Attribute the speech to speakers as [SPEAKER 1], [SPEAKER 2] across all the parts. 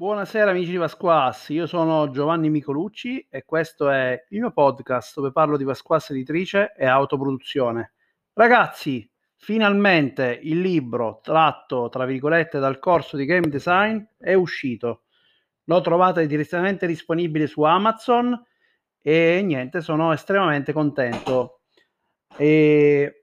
[SPEAKER 1] Buonasera amici di Vasquas, io sono Giovanni Micolucci e questo è il mio podcast dove parlo di Vasquas editrice e autoproduzione. Ragazzi, finalmente il libro tratto tra virgolette dal corso di game design è uscito. Lo trovate direttamente disponibile su Amazon e niente, sono estremamente contento. E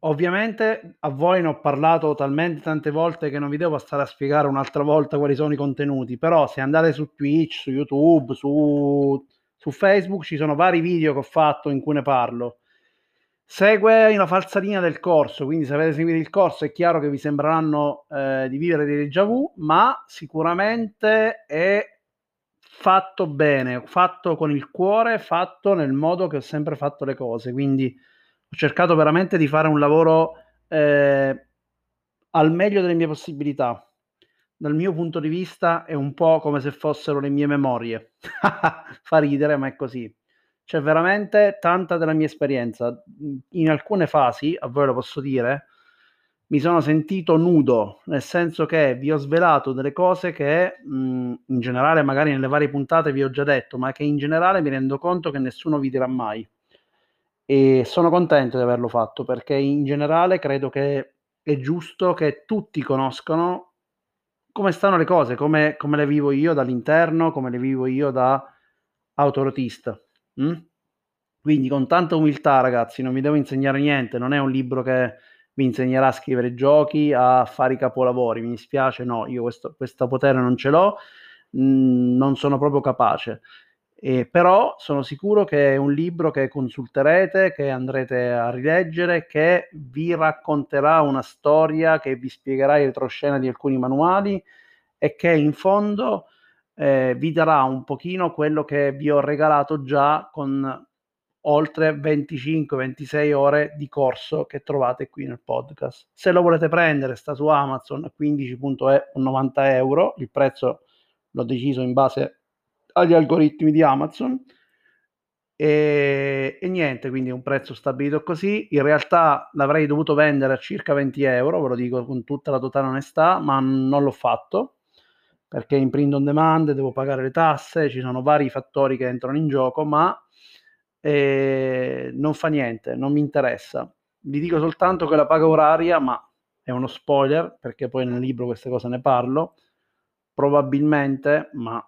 [SPEAKER 1] ovviamente a voi ne ho parlato talmente tante volte che non vi devo stare a spiegare un'altra volta quali sono i contenuti, però se andate su Twitch, su YouTube, su, su Facebook ci sono vari video che ho fatto in cui ne parlo. Segue una falsa linea del corso, quindi se avete seguito il corso è chiaro che vi sembreranno eh, di vivere dei déjà vu, ma sicuramente è fatto bene, fatto con il cuore, fatto nel modo che ho sempre fatto le cose, quindi ho cercato veramente di fare un lavoro eh, al meglio delle mie possibilità. Dal mio punto di vista è un po' come se fossero le mie memorie. Fa ridere, ma è così. C'è veramente tanta della mia esperienza. In alcune fasi, a voi lo posso dire, mi sono sentito nudo, nel senso che vi ho svelato delle cose che mh, in generale, magari nelle varie puntate vi ho già detto, ma che in generale mi rendo conto che nessuno vi dirà mai e sono contento di averlo fatto perché in generale credo che è giusto che tutti conoscano come stanno le cose, come, come le vivo io dall'interno, come le vivo io da autorotista. Mm? Quindi con tanta umiltà ragazzi, non vi devo insegnare niente, non è un libro che vi insegnerà a scrivere giochi, a fare i capolavori, mi dispiace, no, io questo, questo potere non ce l'ho, mh, non sono proprio capace eh, però sono sicuro che è un libro che consulterete, che andrete a rileggere, che vi racconterà una storia, che vi spiegherà il retroscena di alcuni manuali e che in fondo eh, vi darà un pochino quello che vi ho regalato già con oltre 25-26 ore di corso che trovate qui nel podcast. Se lo volete prendere sta su Amazon a 15,90 euro, il prezzo l'ho deciso in base agli algoritmi di Amazon. E, e, niente, quindi un prezzo stabilito così. In realtà l'avrei dovuto vendere a circa 20 euro, ve lo dico con tutta la totale onestà, ma non l'ho fatto perché in print on demand devo pagare le tasse, ci sono vari fattori che entrano in gioco, ma eh, non fa niente, non mi interessa. Vi dico soltanto che la paga oraria, ma è uno spoiler perché poi nel libro queste cose ne parlo, probabilmente, ma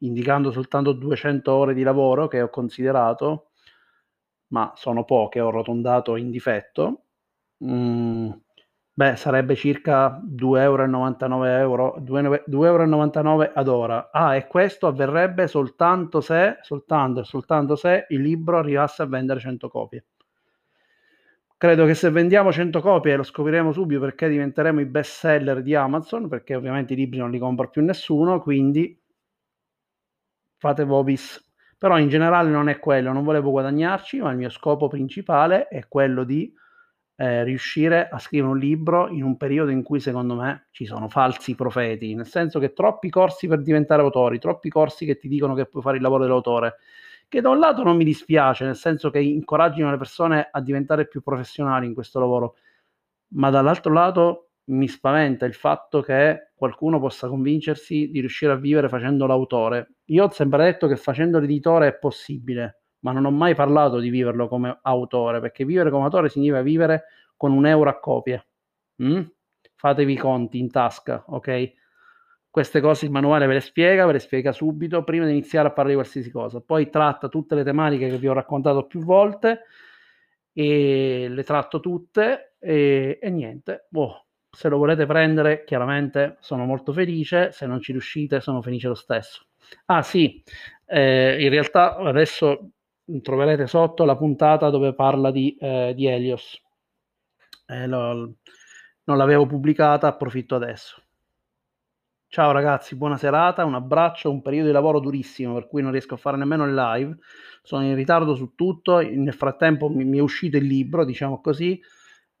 [SPEAKER 1] indicando soltanto 200 ore di lavoro che ho considerato, ma sono poche, ho rotondato in difetto, mm, beh, sarebbe circa 2,99 euro, 2,99 euro ad ora. Ah, e questo avverrebbe soltanto se, soltanto, soltanto se il libro arrivasse a vendere 100 copie. Credo che se vendiamo 100 copie lo scopriremo subito perché diventeremo i best seller di Amazon, perché ovviamente i libri non li compra più nessuno, quindi fate Vobis. Però in generale non è quello, non volevo guadagnarci, ma il mio scopo principale è quello di eh, riuscire a scrivere un libro in un periodo in cui secondo me ci sono falsi profeti, nel senso che troppi corsi per diventare autori, troppi corsi che ti dicono che puoi fare il lavoro dell'autore, che da un lato non mi dispiace, nel senso che incoraggino le persone a diventare più professionali in questo lavoro, ma dall'altro lato mi spaventa il fatto che qualcuno possa convincersi di riuscire a vivere facendo l'autore. Io ho sempre detto che facendo l'editore è possibile, ma non ho mai parlato di viverlo come autore, perché vivere come autore significa vivere con un euro a copia. Mm? Fatevi i conti in tasca, ok? Queste cose il manuale ve le spiega, ve le spiega subito, prima di iniziare a parlare di qualsiasi cosa. Poi tratta tutte le tematiche che vi ho raccontato più volte e le tratto tutte e, e niente. Boh, se lo volete prendere, chiaramente sono molto felice, se non ci riuscite sono felice lo stesso. Ah sì, eh, in realtà adesso troverete sotto la puntata dove parla di, eh, di Helios. Eh, lo, non l'avevo pubblicata, approfitto adesso. Ciao ragazzi, buona serata, un abbraccio, un periodo di lavoro durissimo per cui non riesco a fare nemmeno il live, sono in ritardo su tutto, nel frattempo mi, mi è uscito il libro, diciamo così,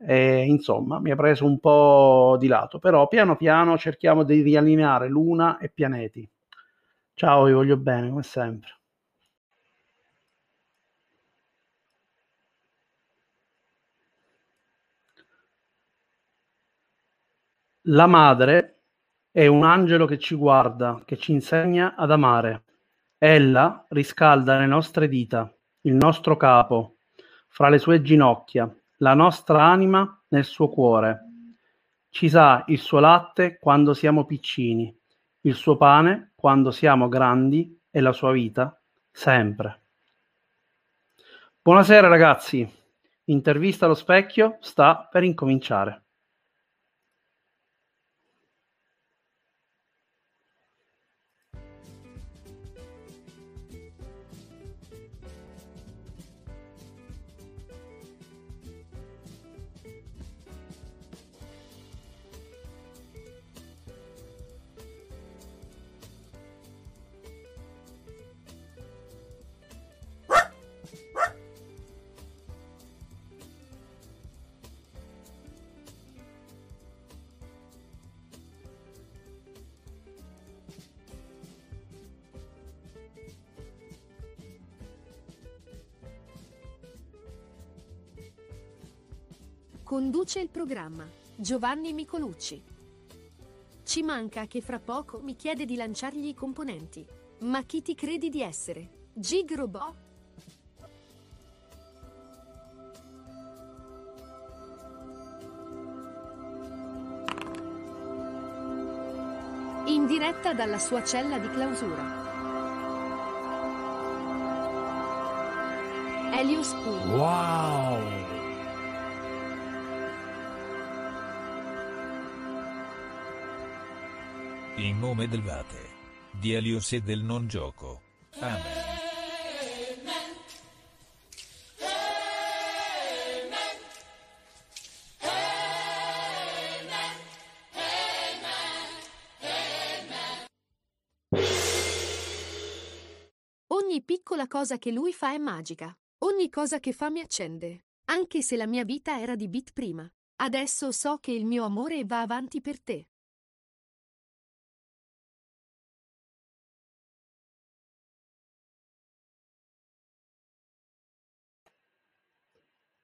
[SPEAKER 1] e, insomma, mi ha preso un po' di lato, però piano piano cerchiamo di riallineare Luna e pianeti. Ciao, vi voglio bene, come sempre. La madre è un angelo che ci guarda, che ci insegna ad amare. Ella riscalda le nostre dita, il nostro capo, fra le sue ginocchia, la nostra anima nel suo cuore. Ci sa il suo latte quando siamo piccini, il suo pane quando siamo grandi e la sua vita sempre. Buonasera ragazzi, intervista allo specchio sta per incominciare.
[SPEAKER 2] Conduce il programma Giovanni Micolucci. Ci manca che fra poco mi chiede di lanciargli i componenti. Ma chi ti credi di essere? Gig Robot? In diretta dalla sua cella di clausura. Elios Puro.
[SPEAKER 3] Wow! In nome del Vate, di Elios e del non gioco. Amen.
[SPEAKER 2] Ogni piccola cosa che lui fa è magica. Ogni cosa che fa mi accende. Anche se la mia vita era di bit prima. Adesso so che il mio amore va avanti per te.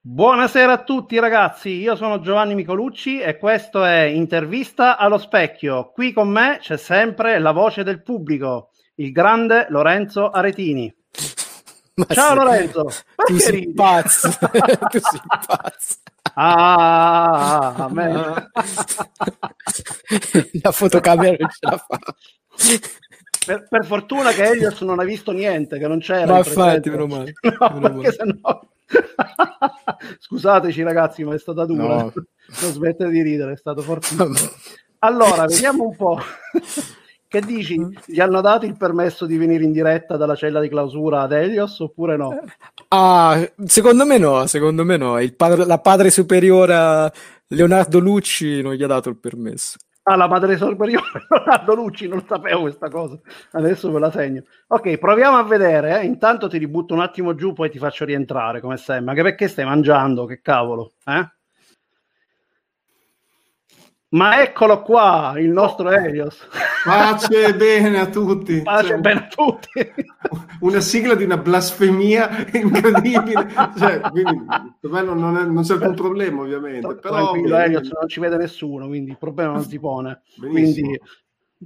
[SPEAKER 1] Buonasera a tutti ragazzi, io sono Giovanni Micolucci e questo è Intervista allo specchio. Qui con me c'è sempre la voce del pubblico, il grande Lorenzo Aretini.
[SPEAKER 4] Ma
[SPEAKER 1] Ciao
[SPEAKER 4] sì,
[SPEAKER 1] Lorenzo,
[SPEAKER 4] tu
[SPEAKER 1] perché
[SPEAKER 4] sei
[SPEAKER 1] ridi?
[SPEAKER 4] pazzo, tu sei pazzo.
[SPEAKER 1] Ah, a me.
[SPEAKER 4] La fotocamera non ce la fa.
[SPEAKER 1] Per, per fortuna che Elios non ha visto niente, che non c'era.
[SPEAKER 4] Ma
[SPEAKER 1] in
[SPEAKER 4] infatti, meno male.
[SPEAKER 1] No,
[SPEAKER 4] Meno
[SPEAKER 1] perché
[SPEAKER 4] male.
[SPEAKER 1] sennò... Scusateci ragazzi, ma è stata dura.
[SPEAKER 4] No.
[SPEAKER 1] Non smette di ridere, è stato fortissimo. Allora, vediamo un po'. Che dici? Gli hanno dato il permesso di venire in diretta dalla cella di clausura ad Elios oppure no?
[SPEAKER 4] Ah, secondo me no, secondo me no. Padre- la padre superiore Leonardo Lucci non gli ha dato il permesso.
[SPEAKER 1] Ah, la madre superiore, Leonardo Lucci, non sapevo questa cosa. Adesso ve la segno. Ok, proviamo a vedere. eh. Intanto ti ributto un attimo giù, poi ti faccio rientrare, come sempre. Anche perché stai mangiando, che cavolo. Eh? Ma eccolo qua, il nostro Elios.
[SPEAKER 5] Pace e bene a tutti.
[SPEAKER 1] Pace
[SPEAKER 5] Cioè,
[SPEAKER 1] bene a tutti.
[SPEAKER 5] Una sigla di una blasfemia incredibile. Cioè, quindi, per me non, è- non c'è alcun problema, ovviamente. Però,
[SPEAKER 1] Tranquillo,
[SPEAKER 5] bene.
[SPEAKER 1] Elios, non ci vede nessuno, quindi il problema non si pone.
[SPEAKER 5] Benissimo.
[SPEAKER 1] Quindi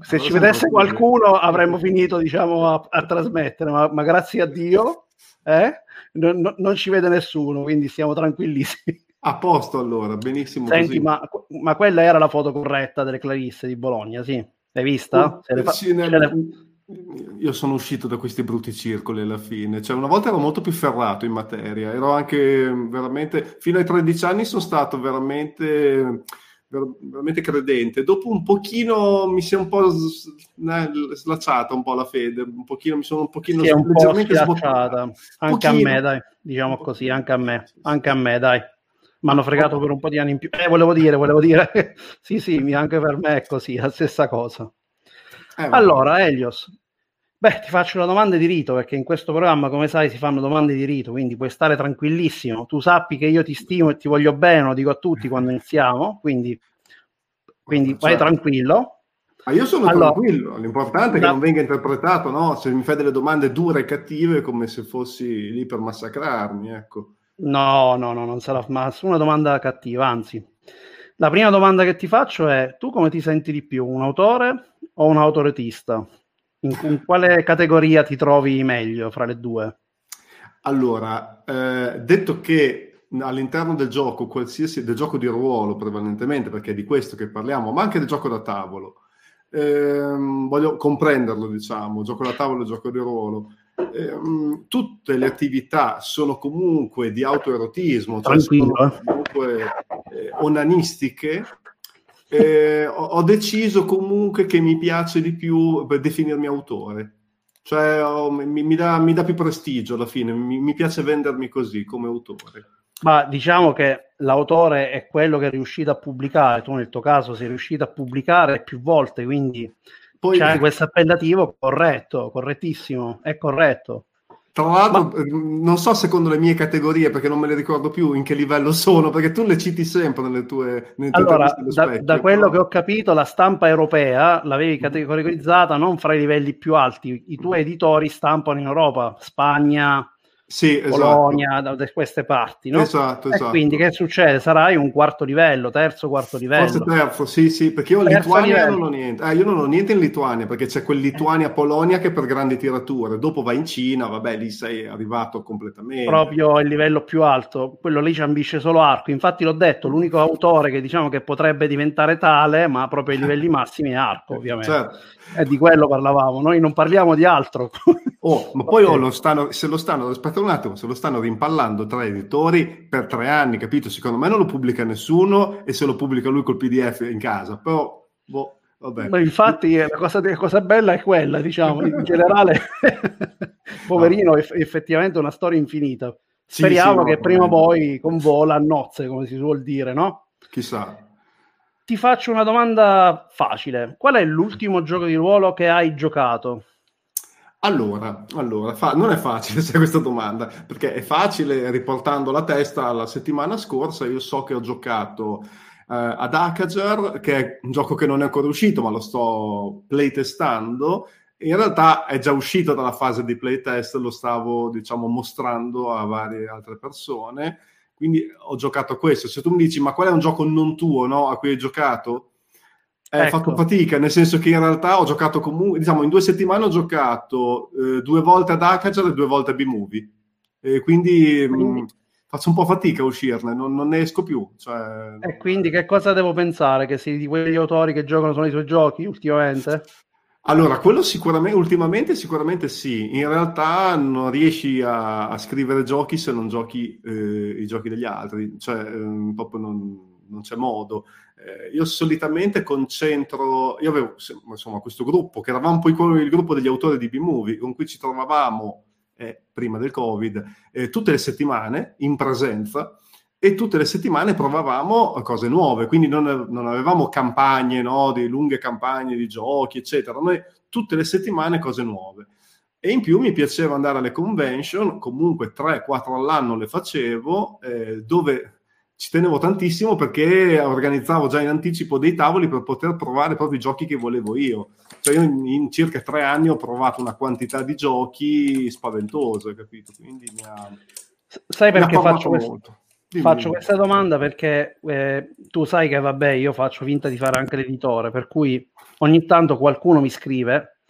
[SPEAKER 1] se
[SPEAKER 5] Allora
[SPEAKER 1] ci vedesse qualcuno avremmo finito diciamo a, a trasmettere ma, ma grazie a Dio eh, non- non ci vede nessuno quindi siamo tranquillissimi
[SPEAKER 5] A posto allora, benissimo
[SPEAKER 1] senti ma, ma quella era la foto corretta delle Clarisse di Bologna sì l'hai vista? Le fa-
[SPEAKER 5] Sì, nel- Io sono uscito da questi brutti circoli alla fine. Cioè, una volta ero molto più ferrato in materia, ero anche veramente, fino ai 13 anni sono stato veramente, ver- veramente credente. Dopo un pochino mi si è un po' eh, slacciata un po' la fede, un pochino, mi sono un pochino
[SPEAKER 1] sì, un po'
[SPEAKER 5] leggermente
[SPEAKER 1] schiacciata
[SPEAKER 5] sbottato.
[SPEAKER 1] anche a
[SPEAKER 5] Pochino.
[SPEAKER 1] me dai diciamo così anche a me anche a me dai mi hanno fregato per un po' di anni in più eh volevo dire volevo dire sì sì anche per me è così la stessa cosa
[SPEAKER 5] Eh,
[SPEAKER 1] Allora, Elios, beh, ti faccio una domanda di rito perché in questo programma, come sai, si fanno domande di rito, quindi puoi stare tranquillissimo. Tu sappi che io ti stimo e ti voglio bene, lo dico a tutti quando iniziamo, quindi, quindi vai
[SPEAKER 5] Certo.
[SPEAKER 1] tranquillo.
[SPEAKER 5] Ma io sono
[SPEAKER 1] Allora-
[SPEAKER 5] tranquillo, l'importante è che
[SPEAKER 1] No.
[SPEAKER 5] non venga interpretato, no? Se mi fai delle domande dure e cattive come se fossi lì per massacrarmi, ecco.
[SPEAKER 1] No, no, no, non sarà ma una domanda cattiva, anzi. La prima domanda che ti faccio è: tu come ti senti di più, un autore o un autoretista? In, in quale categoria ti trovi meglio fra le due?
[SPEAKER 5] Allora, eh, detto che all'interno del gioco, qualsiasi del gioco di ruolo prevalentemente, perché è di questo che parliamo, ma anche del gioco da tavolo, ehm, voglio comprenderlo, diciamo, gioco da tavolo e gioco di ruolo. Ehm, tutte le attività sono comunque di autoerotismo, cioè sono
[SPEAKER 1] Tranquillo.
[SPEAKER 5] comunque eh, onanistiche. Eh, ho, ho deciso comunque che mi piace di più per definirmi autore. Cioè, ho- mi, mi dà, mi dà più prestigio alla fine, mi, mi piace vendermi così come autore.
[SPEAKER 1] Ma diciamo che l'autore è quello che è riuscito a pubblicare, tu nel tuo caso sei riuscito a pubblicare più volte, quindi
[SPEAKER 5] Poi,
[SPEAKER 1] c'è questo appellativo corretto, correttissimo, è corretto.
[SPEAKER 5] tra l'altro, eh, non so secondo le mie categorie, perché non me le ricordo più in che livello sono, perché tu le citi sempre nelle tue, nelle tue
[SPEAKER 1] Allora, da,
[SPEAKER 5] specchio,
[SPEAKER 1] da quello
[SPEAKER 5] però-
[SPEAKER 1] che ho capito, la stampa europea l'avevi categorizzata non fra i livelli più alti, i tuoi editori stampano in Europa, Spagna,
[SPEAKER 5] Sì, esatto.
[SPEAKER 1] Polonia, da, queste parti, no?
[SPEAKER 5] Esatto,
[SPEAKER 1] E
[SPEAKER 5] esatto.
[SPEAKER 1] quindi che succede? Sarai un quarto livello, terzo, quarto livello.
[SPEAKER 5] Forse terzo, sì, sì, perché io in Lituania
[SPEAKER 1] livello.
[SPEAKER 5] non ho niente. Eh, io non ho niente in Lituania, perché c'è quel Lituania-Polonia che per grandi tirature. Dopo vai in Cina, vabbè, lì sei arrivato completamente.
[SPEAKER 1] proprio il livello più alto, quello lì ci ambisce solo Arco. Infatti l'ho detto, l'unico autore che diciamo che potrebbe diventare tale, ma proprio ai livelli massimi è Arco, ovviamente.
[SPEAKER 5] Certo.
[SPEAKER 1] E di quello parlavamo, noi non parliamo di altro.
[SPEAKER 5] Oh, ma poi
[SPEAKER 1] Ok.
[SPEAKER 5] oh, lo stanno, se lo stanno, aspetta un attimo, se lo stanno rimpallando tre editori per tre anni, capito? Secondo me non lo pubblica nessuno e se lo pubblica lui col PDF in casa, però, boh, vabbè.
[SPEAKER 1] Ma infatti la cosa, la cosa bella è quella, diciamo, in generale, poverino, eff- effettivamente è una storia infinita.
[SPEAKER 5] Sì,
[SPEAKER 1] Speriamo
[SPEAKER 5] sì,
[SPEAKER 1] che
[SPEAKER 5] no,
[SPEAKER 1] prima o
[SPEAKER 5] veramente.
[SPEAKER 1] poi convola a nozze, come si suol dire, no?
[SPEAKER 5] Chissà.
[SPEAKER 1] Ti faccio una domanda facile. Qual è l'ultimo gioco di ruolo che hai giocato?
[SPEAKER 5] Allora, allora fa- non è facile sai, questa domanda, perché è facile riportando la testa alla settimana scorsa. Io so che ho giocato eh, ad Akajar, che è un gioco che non è ancora uscito, ma lo sto playtestando. In realtà è già uscito dalla fase di playtest, lo stavo, diciamo, mostrando a varie altre persone. Quindi ho giocato a questo. Se tu mi dici, ma qual è un gioco non tuo, no, a cui hai giocato? Eh, Ho
[SPEAKER 1] Ecco.
[SPEAKER 5] fatto fatica, nel senso che in realtà ho giocato comunque, diciamo, in due settimane ho giocato eh, due volte ad Akajar e due volte a B-Movie. E quindi,
[SPEAKER 1] Quindi-
[SPEAKER 5] mh, faccio un po' fatica a uscirne, non, non ne esco più. Cioè,
[SPEAKER 1] E quindi che cosa devo pensare? Che sei di quegli autori che giocano solo i suoi giochi ultimamente?
[SPEAKER 5] Allora, quello sicuramente, ultimamente sicuramente sì. In realtà non riesci a, a scrivere giochi se non giochi eh, i giochi degli altri, cioè ehm, proprio non, non c'è modo. Eh, io solitamente concentro, io avevo insomma questo gruppo, che eravamo poi il gruppo degli autori di B-Movie, con cui ci trovavamo eh, prima del Covid, eh, tutte le settimane in presenza e tutte le settimane provavamo cose nuove, quindi non, non avevamo campagne, no, di lunghe campagne di giochi, eccetera. Noi tutte le settimane cose nuove. E in più mi piaceva andare alle convention, comunque 3-4 all'anno le facevo, eh, dove ci tenevo tantissimo perché organizzavo già in anticipo dei tavoli per poter provare proprio i giochi che volevo io. Cioè io in, in circa tre anni ho provato una quantità di giochi spaventose, capito? Quindi mi ha,
[SPEAKER 1] Sai perché faccio, quest-
[SPEAKER 5] molto. Dimmi,
[SPEAKER 1] faccio questa domanda? Perché eh, tu sai che vabbè, io faccio finta di fare anche l'editore, per cui ogni tanto qualcuno mi scrive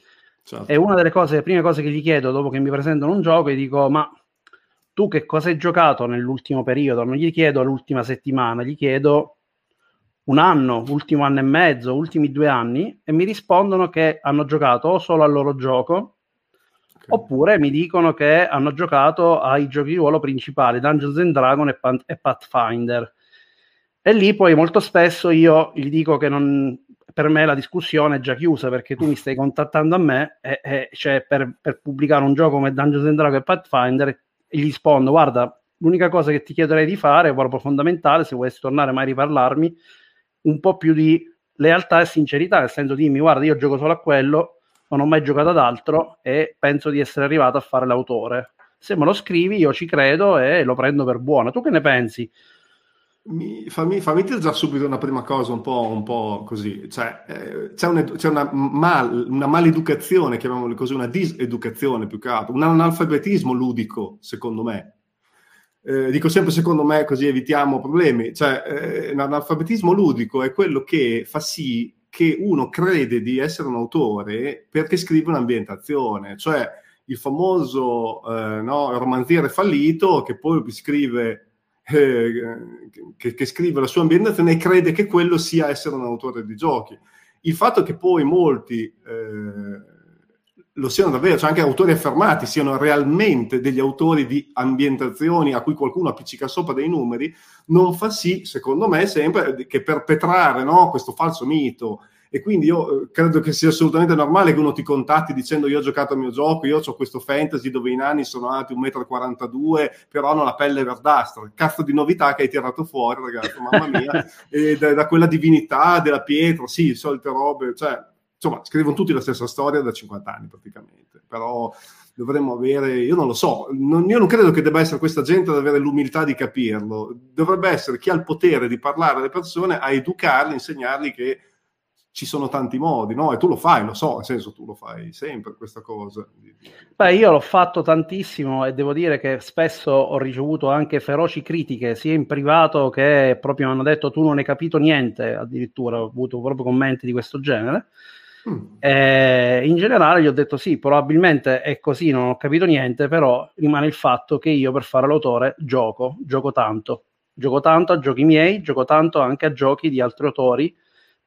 [SPEAKER 5] Certo.
[SPEAKER 1] e una delle cose, le prime cose che gli chiedo dopo che mi presentano un gioco, gli dico: Ma tu che cosa hai giocato nell'ultimo periodo? Non gli chiedo l'ultima settimana, gli chiedo un anno, ultimo anno e mezzo, ultimi due anni, e mi rispondono che hanno giocato o solo al loro gioco
[SPEAKER 5] Ok.
[SPEAKER 1] oppure mi dicono che hanno giocato ai giochi di ruolo principali Dungeons and Dragons e, Pan- e Pathfinder e lì poi molto spesso io gli dico che non, per me la discussione è già chiusa perché tu mi stai contattando a me e, e, cioè per, per pubblicare un gioco come Dungeons and Dragons e Pathfinder gli rispondo guarda l'unica cosa che ti chiederei di fare proprio fondamentale se vuoi tornare mai a riparlarmi un po' più di lealtà e sincerità nel senso dimmi guarda io gioco solo a quello non ho mai giocato ad altro e penso di essere arrivato a fare l'autore. Se me lo scrivi, io ci credo e lo prendo per buono. Tu che ne pensi?
[SPEAKER 5] Mi- fammi, fammi già subito una prima cosa un po', un po' così, cioè eh, c'è, un- c'è una, mal, una maleducazione, chiamiamolo così, una diseducazione più che altro, un analfabetismo ludico, secondo me. eh, dico sempre secondo me così evitiamo problemi, cioè eh, l'analfabetismo ludico è quello che fa sì che uno crede di essere un autore perché scrive un'ambientazione, cioè il famoso eh, no, romanziere fallito che poi scrive, eh, che, che scrive la sua ambientazione e crede che quello sia essere un autore di giochi. Il fatto che poi molti eh, lo siano davvero, cioè anche autori affermati siano realmente degli autori di ambientazioni a cui qualcuno appiccica sopra dei numeri, non fa sì, secondo me, sempre che perpetrare no, questo falso mito. E quindi io eh, credo che sia assolutamente normale che uno ti contatti dicendo io ho giocato al mio gioco, io ho questo fantasy dove i nani sono alti 1,42 m, però hanno la pelle verdastra. Cazzo di novità che hai tirato fuori, ragazzi, mamma mia. da, da quella divinità della pietra, sì, solite robe, cioè insomma, scrivono tutti la stessa storia da 50 anni praticamente, però dovremmo avere, io non lo so, non, io non credo che debba essere questa gente ad avere l'umiltà di capirlo, dovrebbe essere chi ha il potere di parlare alle persone, a educarli, insegnargli che ci sono tanti modi, no? E tu lo fai, lo so, nel senso tu lo fai sempre questa cosa.
[SPEAKER 1] Beh, io l'ho fatto tantissimo e devo dire che spesso ho ricevuto anche feroci critiche, sia in privato che proprio mi hanno detto tu non hai capito niente, addirittura ho avuto proprio commenti di questo genere. Mm. Eh, in generale gli ho detto sì, probabilmente è così, non ho capito niente, però rimane il fatto che io per fare l'autore gioco, gioco tanto, gioco tanto a giochi miei, gioco tanto anche a giochi di altri autori,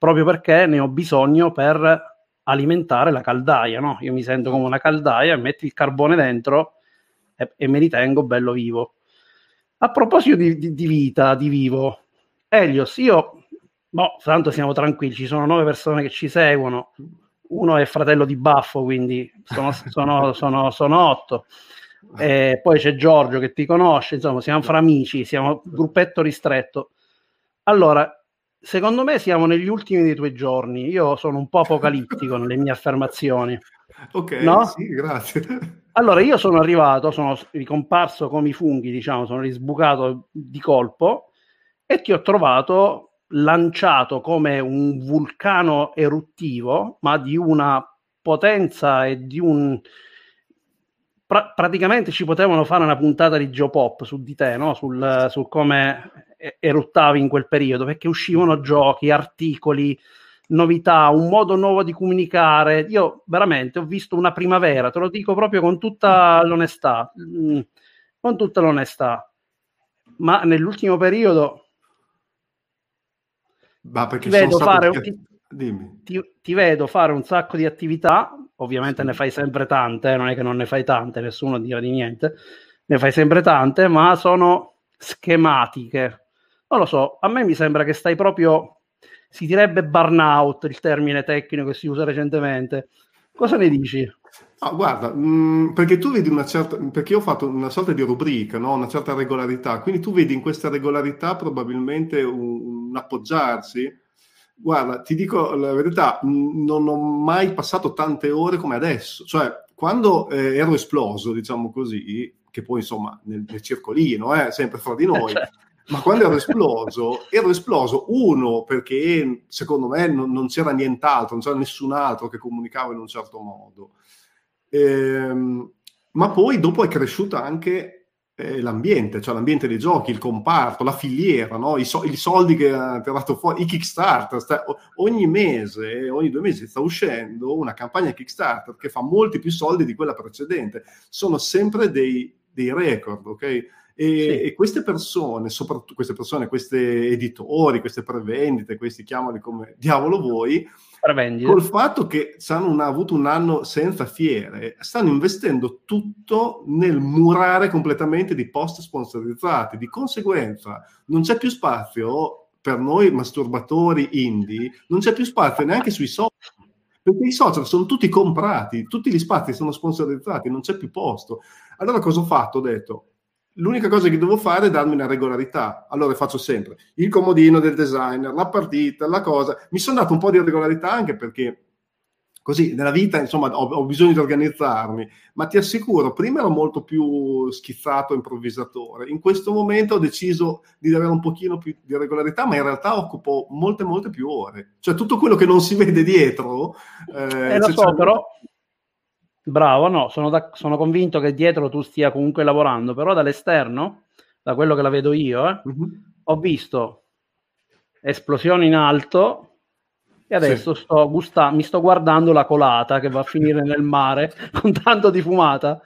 [SPEAKER 1] proprio perché ne ho bisogno per alimentare la caldaia, no? Io mi sento come una caldaia, metti il carbone dentro e, e me li tengo bello vivo. A proposito di, di, di vita, di vivo, Elios, io Boh, tanto siamo tranquilli, ci sono nove persone che ci seguono, uno è fratello di Baffo, quindi sono, sono, sono, sono otto. E poi c'è Giorgio che ti conosce, insomma, siamo fra amici, siamo un gruppetto ristretto. Allora, secondo me siamo negli ultimi dei tuoi giorni. Io sono un po' apocalittico nelle mie affermazioni.
[SPEAKER 5] Ok, no? sì, grazie.
[SPEAKER 1] Allora, io sono arrivato, sono ricomparso come i funghi, diciamo, sono risbucato di colpo e ti ho trovato lanciato come un vulcano eruttivo, ma di una potenza e di un... Pra- praticamente ci potevano fare una puntata di Geopop su di te, no? Sul, su come eruttavi in quel periodo, perché uscivano giochi, articoli, novità, un modo nuovo di comunicare. Io veramente ho visto una primavera, te lo dico proprio con tutta l'onestà, mm, con tutta l'onestà. Ma nell'ultimo periodo
[SPEAKER 5] ma perché
[SPEAKER 1] ti vedo, fare, ti, ti, ti vedo fare un sacco di attività, ovviamente sì. ne fai sempre tante, eh, non è che non ne fai tante, nessuno dirà di niente, ne fai sempre tante, ma sono schematiche. Non lo so, a me mi sembra che stai proprio, si direbbe burnout, il termine tecnico che si usa recentemente. Cosa ne dici?
[SPEAKER 5] No, guarda, mh, mm, perché tu vedi una certa, perché io ho fatto una sorta di rubrica, no? una certa regolarità, quindi tu vedi in questa regolarità probabilmente un, un appoggiarsi. Guarda, ti dico la verità, mh, non ho mai passato tante ore come adesso, cioè quando eh, ero esploso, diciamo così, che poi insomma nel, nel circolino, eh, sempre fra di noi, certo. Ma quando ero esploso, ero esploso uno perché secondo me non, non c'era nient'altro, non c'era nessun altro che comunicava in un certo modo Ehm, ma poi dopo è cresciuto anche eh, l'ambiente, cioè l'ambiente dei giochi, il comparto, la filiera, no? I, so- I, soldi che ha tirato fuori, i Kickstarter. Sta- ogni mese, ogni due mesi sta uscendo una campagna Kickstarter che fa molti più soldi di quella precedente. Sono sempre dei, dei record, ok? E, sì. e, queste persone, soprattutto queste persone, questi editori, queste prevendite, questi chiamali come diavolo voi,
[SPEAKER 1] prevendite.
[SPEAKER 5] Col fatto che hanno avuto un anno senza fiere, stanno investendo tutto nel murare completamente di post sponsorizzati. Di conseguenza, non c'è più spazio per noi masturbatori indie, non c'è più spazio neanche sui social. Perché i social sono tutti comprati, tutti gli spazi sono sponsorizzati, non c'è più posto. Allora cosa ho fatto? Ho detto, L'unica cosa che devo fare è darmi una regolarità. Allora faccio sempre il comodino del designer, la partita, la cosa. Mi sono dato un po' di regolarità anche perché così nella vita insomma ho, ho, bisogno di organizzarmi ma ti assicuro prima ero molto più schizzato improvvisatore in questo momento ho deciso di avere un pochino più di regolarità ma in realtà occupo molte molte più ore cioè tutto quello che non si vede dietro
[SPEAKER 1] eh, eh lo so però Bravo, no, sono, da, sono, convinto che dietro tu stia comunque lavorando, però dall'esterno da quello che la vedo io, eh,
[SPEAKER 5] Mhm.
[SPEAKER 1] ho visto esplosioni in alto e adesso sto gusta- mi sto guardando la colata che va a finire nel mare con tanto di fumata.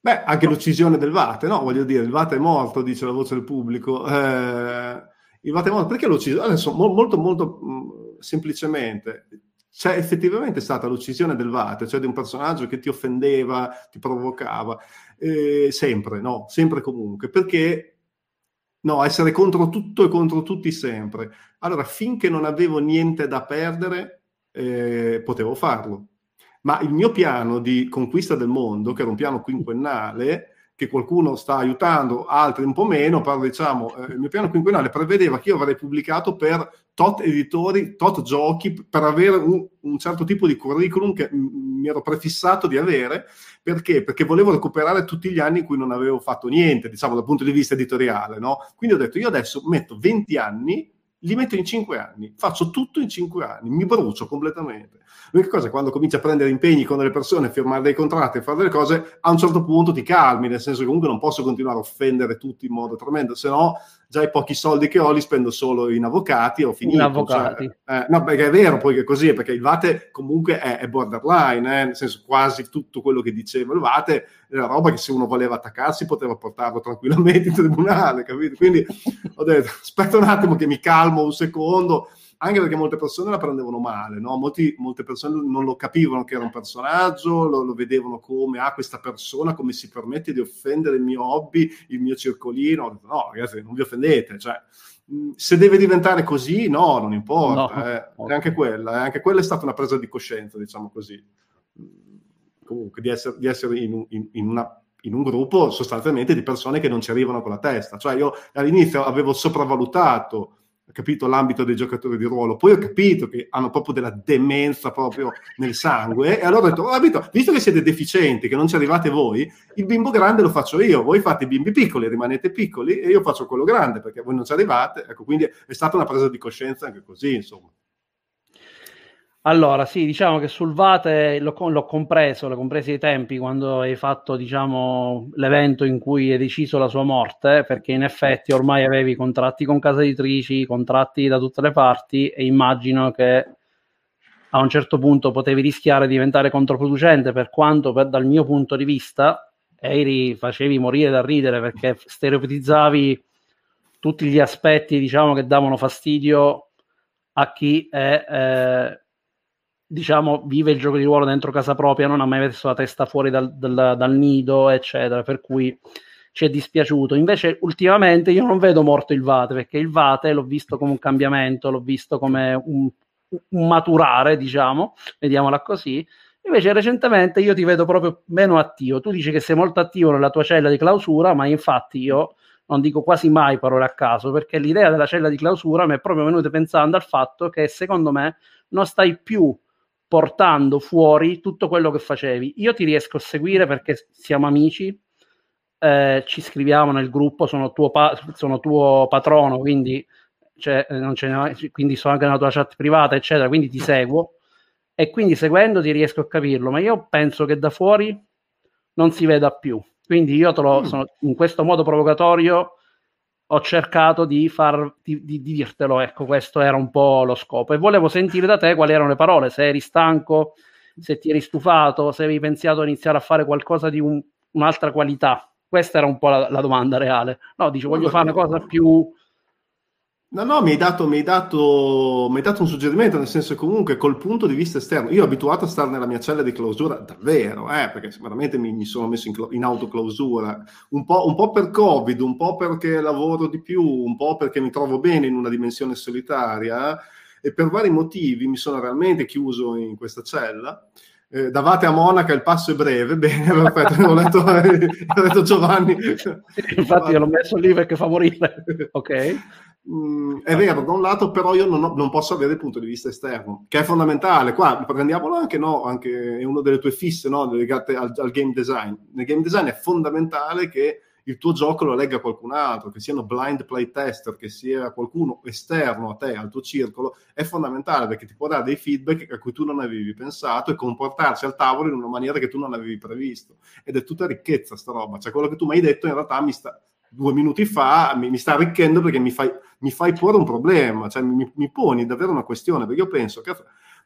[SPEAKER 5] Beh, anche l'uccisione del Vate, no? Voglio dire, il Vate è morto, dice la voce del pubblico. Eh, il Vate è morto, perché l'ho ucciso? Adesso, mo- molto, molto mh, semplicemente, c'è effettivamente stata l'uccisione del Vate, cioè di un personaggio che ti offendeva, ti provocava, eh, sempre, no? Sempre comunque, perché no, essere contro tutto e contro tutti sempre. Allora, finché non avevo niente da perdere, eh, potevo farlo. Ma il mio piano di conquista del mondo, che era un piano quinquennale, che qualcuno sta aiutando, altri un po' meno, però diciamo, eh, il mio piano quinquennale prevedeva che io avrei pubblicato per tot editori, tot giochi, per avere un, un certo tipo di curriculum che mi ero prefissato di avere, perché? Perché volevo recuperare tutti gli anni in cui non avevo fatto niente, diciamo, dal punto di vista editoriale, no? Quindi ho detto, io adesso metto 20 anni, li metto in 5 anni, faccio tutto in 5 anni, mi brucio completamente. L'unica cosa è quando cominci a prendere impegni con delle persone, firmare dei contratti, fare delle cose, a un certo punto ti calmi, nel senso che comunque non posso continuare a offendere tutti in modo tremendo, se no già i pochi soldi che ho li spendo solo in avvocati e ho finito.
[SPEAKER 1] In avvocati.
[SPEAKER 5] Cioè, eh, no, perché è vero poi che è così, perché il Vate comunque è, è borderline, eh, nel senso quasi tutto quello che diceva il Vate era roba che se uno voleva attaccarsi poteva portarlo tranquillamente in tribunale, capito? Quindi ho detto, aspetta un attimo che mi calmo un secondo, anche perché molte persone la prendevano male, no? Molti- molte persone non lo capivano che era un personaggio, lo, lo vedevano come, ah, questa persona come si permette di offendere il mio hobby, il mio circolino. No, ragazzi, non vi offendete, cioè, se deve diventare così, no, non importa.
[SPEAKER 1] No.
[SPEAKER 5] eh. Anche quella, eh, anche quella è stata una presa di coscienza, diciamo così. Comunque, di essere, di essere in, un- in- in una in un gruppo sostanzialmente di persone che non ci arrivano con la testa. Cioè io all'inizio avevo sopravvalutato capito l'ambito dei giocatori di ruolo, poi ho capito che hanno proprio della demenza proprio nel sangue e allora ho detto, "Oh, capito, visto che siete deficienti, che non ci arrivate voi, il bimbo grande lo faccio io, voi fate i bimbi piccoli, rimanete piccoli e io faccio quello grande perché voi non ci arrivate, ecco, quindi è stata una presa di coscienza anche così, insomma.
[SPEAKER 1] Allora, sì, diciamo che sul Vate l'ho, l'ho compreso, l'ho compresi i tempi quando hai fatto, diciamo, l'evento in cui hai deciso la sua morte, perché in effetti ormai avevi contratti con case editrici, contratti da tutte le parti e immagino che a un certo punto potevi rischiare di diventare controproducente, per quanto per- dal mio punto di vista eri, facevi morire da ridere perché stereotipizzavi tutti gli aspetti, diciamo, che davano fastidio a chi è, eh, diciamo, vive il gioco di ruolo dentro casa propria, non ha mai messo la testa fuori dal, dal- dal nido, eccetera, per cui ci è dispiaciuto. Invece, ultimamente io non vedo morto il Vate, perché il Vate l'ho visto come un cambiamento, l'ho visto come un, un maturare, diciamo, vediamola così. Invece, recentemente io ti vedo proprio meno attivo. Tu dici che sei molto attivo nella tua cella di clausura, ma infatti io non dico quasi mai parole a caso, perché l'idea della cella di clausura mi è proprio venuta pensando al fatto che secondo me non stai più portando fuori tutto quello che facevi. Io ti riesco a seguire perché siamo amici, eh, ci scriviamo nel gruppo, sono tuo, pa- sono tuo patrono, quindi, cioè, eh, n'è- quindi sono anche nella tua chat privata, eccetera, quindi ti seguo e quindi seguendo ti riesco a capirlo, ma io penso che da fuori non si veda più. Quindi io te lo,
[SPEAKER 5] Mm.
[SPEAKER 1] sono, in questo modo provocatorio ho cercato di, far, di, di dirtelo, ecco, questo era un po' lo scopo. E volevo sentire da te quali erano le parole, se eri stanco, se ti eri stufato, se avevi pensato di iniziare a fare qualcosa di un- un'altra qualità. Questa era un po' la, la domanda reale. No, dice, voglio fare una cosa più...
[SPEAKER 5] No, no, mi hai dato, mi hai dato, mi hai dato un suggerimento, nel senso comunque col punto di vista esterno, io abituato a stare nella mia cella di clausura davvero, eh, perché veramente mi, mi sono messo in, cla- in autoclausura, un po', un po' per Covid, un po' perché lavoro di più, un po' perché mi trovo bene in una dimensione solitaria e per vari motivi mi sono realmente chiuso in questa cella. Eh, davate a Monaca il passo è breve, bene, perfetto, ho letto, ho letto Giovanni.
[SPEAKER 1] Infatti io l'ho messo lì perché fa morire. Ok?
[SPEAKER 5] Mm, è vero, da un lato, però io non, ho- non posso avere il punto di vista esterno, che è fondamentale. Qua prendiamolo anche, no, anche è una delle tue fisse no, legate al, al game design. Nel game design è fondamentale che il tuo gioco lo legga qualcun altro, che siano blind playtester, che sia qualcuno esterno a te, al tuo circolo, è fondamentale perché ti può dare dei feedback a cui tu non avevi pensato e comportarsi al tavolo in una maniera che tu non avevi previsto. Ed è tutta ricchezza sta roba. Cioè quello che tu mi hai detto in realtà mi sta, due minuti fa mi, mi sta arricchendo perché mi fai, mi fai porre un problema, cioè mi, mi poni davvero una questione, perché io penso che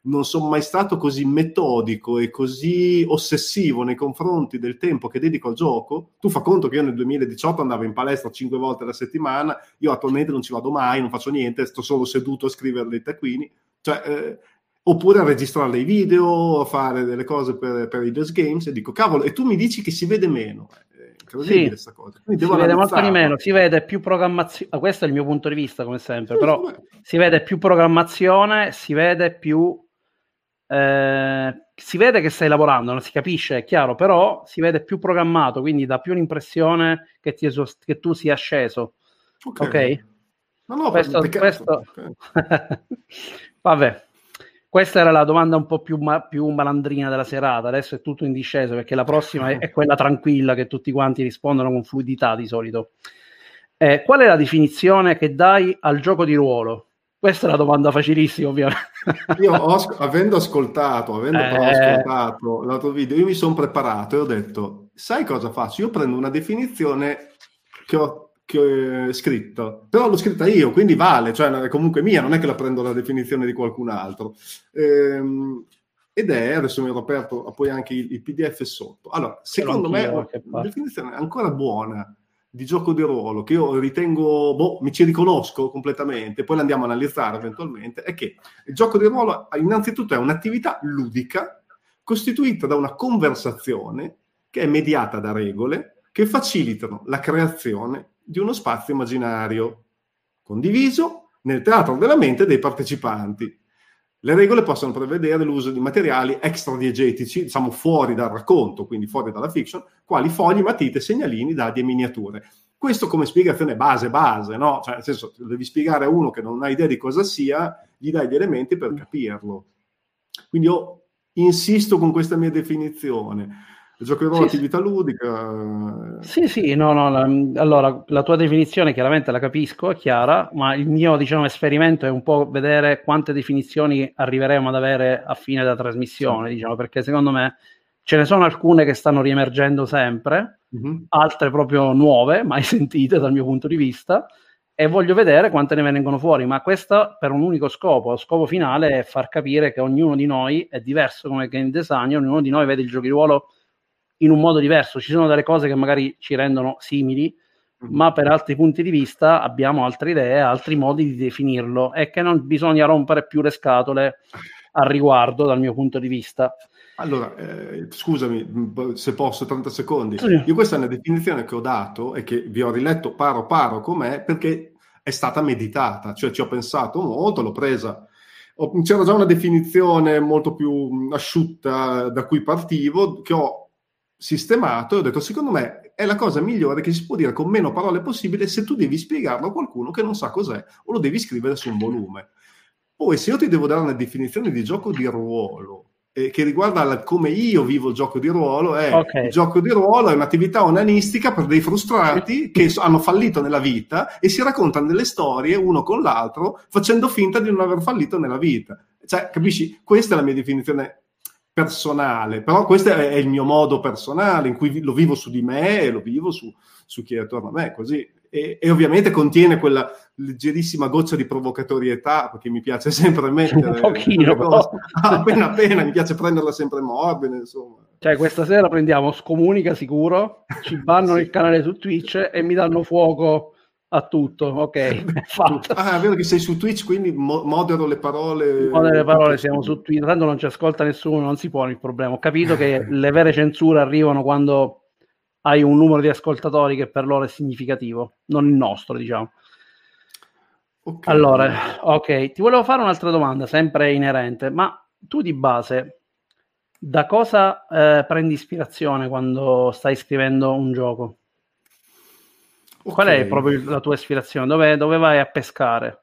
[SPEAKER 5] non sono mai stato così metodico e così ossessivo nei confronti del tempo che dedico al gioco. Tu fa conto che io nel 2018 andavo in palestra cinque volte alla settimana, io attualmente non ci vado mai, non faccio niente, sto solo seduto a scrivere dei taccuini. Cioè, eh, oppure a registrare dei video, a fare delle cose per, per i Just Games e dico, cavolo, e tu mi dici che si vede meno. Eh,
[SPEAKER 1] sì, questa cosa. si vede molto di meno, si vede più programmazione, questo è il mio punto di vista come sempre, sì, però sì, si vede più programmazione, si vede più... Eh, si vede che stai lavorando, non si capisce, è chiaro, però si vede più programmato, quindi dà più l'impressione che, ti, che tu sia sceso. Ok? okay? No, no, questo, questo... Okay. Vabbè, questa era la domanda un po' più, ma- più, malandrina della serata, adesso è tutto in discesa perché la prossima è, è quella tranquilla che tutti quanti rispondono con fluidità di solito. Eh, qual è la definizione che dai al gioco di ruolo? Questa è la domanda facilissima, ovviamente.
[SPEAKER 5] Io ho, avendo ascoltato, avendo eh... ascoltato l'altro video, io mi sono preparato e ho detto, sai cosa faccio? Io prendo una definizione che ho che ho scritto, però l'ho scritta io, quindi vale, cioè è comunque mia, non è che la prendo la definizione di qualcun altro. Ehm, ed è, adesso mi ero aperto poi anche il, il PDF sotto. Allora, secondo me la definizione ancora buona di gioco di ruolo, che io ritengo, boh, mi ci riconosco completamente, poi l'andiamo a analizzare eventualmente, è che il gioco di ruolo innanzitutto è un'attività ludica costituita da una conversazione che è mediata da regole che facilitano la creazione di uno spazio immaginario condiviso nel teatro della mente dei partecipanti. Le regole possono prevedere l'uso di materiali extradiegetici, diciamo fuori dal racconto, quindi fuori dalla fiction, quali fogli, matite, segnalini, dadi e miniature. Questo come spiegazione base base, no? Cioè, nel senso, devi spiegare a uno che non ha idea di cosa sia, gli dai gli elementi per capirlo. Quindi io insisto con questa mia definizione giocherò sì, attività sì. ludica.
[SPEAKER 1] Sì, sì, no, no, la, allora la tua definizione chiaramente la capisco, è chiara, ma il mio diciamo, esperimento è un po' vedere quante definizioni arriveremo ad avere a fine della trasmissione, sì. diciamo, perché secondo me ce ne sono alcune che stanno riemergendo sempre, mm-hmm. altre proprio nuove, mai sentite dal mio punto di vista, e voglio vedere quante ne vengono fuori, ma questo per un unico scopo, lo scopo finale è far capire che ognuno di noi è diverso come game design, ognuno di noi vede il gioco di ruolo in un modo diverso. Ci sono delle cose che magari ci rendono simili, mm-hmm. ma per altri punti di vista abbiamo altre idee, altri modi di definirlo e che non bisogna rompere più le scatole al riguardo dal mio punto di vista.
[SPEAKER 5] Allora, eh, scusami se posso, 30 secondi. Sì. Io questa è una definizione che ho dato e che vi ho riletto paro paro com'è perché è stata meditata, cioè ci ho pensato molto, l'ho presa. C'era già una definizione molto più asciutta da cui partivo, che ho sistemato e ho detto secondo me è la cosa migliore che si può dire con meno parole possibile se tu devi spiegarlo a qualcuno che non sa cos'è o lo devi scrivere su un volume. Poi se io ti devo dare una definizione di gioco di ruolo eh, che riguarda la, come io vivo il gioco di ruolo, è okay. il gioco di ruolo è un'attività onanistica per dei frustrati che hanno fallito nella vita e si raccontano delle storie uno con l'altro facendo finta di non aver fallito nella vita. Cioè, capisci? Questa è la mia definizione personale, però questo è il mio modo personale in cui lo vivo su di me e lo vivo su, su chi è attorno a me, così. E, e, ovviamente contiene quella leggerissima goccia di provocatorietà, perché mi piace sempre mettere un pochino, appena appena, mi piace prenderla sempre morbida, insomma.
[SPEAKER 1] Cioè, questa sera prendiamo Scomunica sicuro, ci bannano sì. il canale su Twitch e mi danno fuoco a tutto, ok.
[SPEAKER 5] Fatto. Ah, è vero che sei su Twitch, quindi mo- modero le parole.
[SPEAKER 1] Modero le parole, siamo su Twitch, tanto non ci ascolta nessuno, non si pone il problema. Ho capito che le vere censure arrivano quando hai un numero di ascoltatori che per loro è significativo, non il nostro, diciamo. Okay. Allora, ok, ti volevo fare un'altra domanda, sempre inerente, ma tu di base da cosa eh, prendi ispirazione quando stai scrivendo un gioco? Okay. Qual è proprio la tua ispirazione? Dove, dove vai a pescare?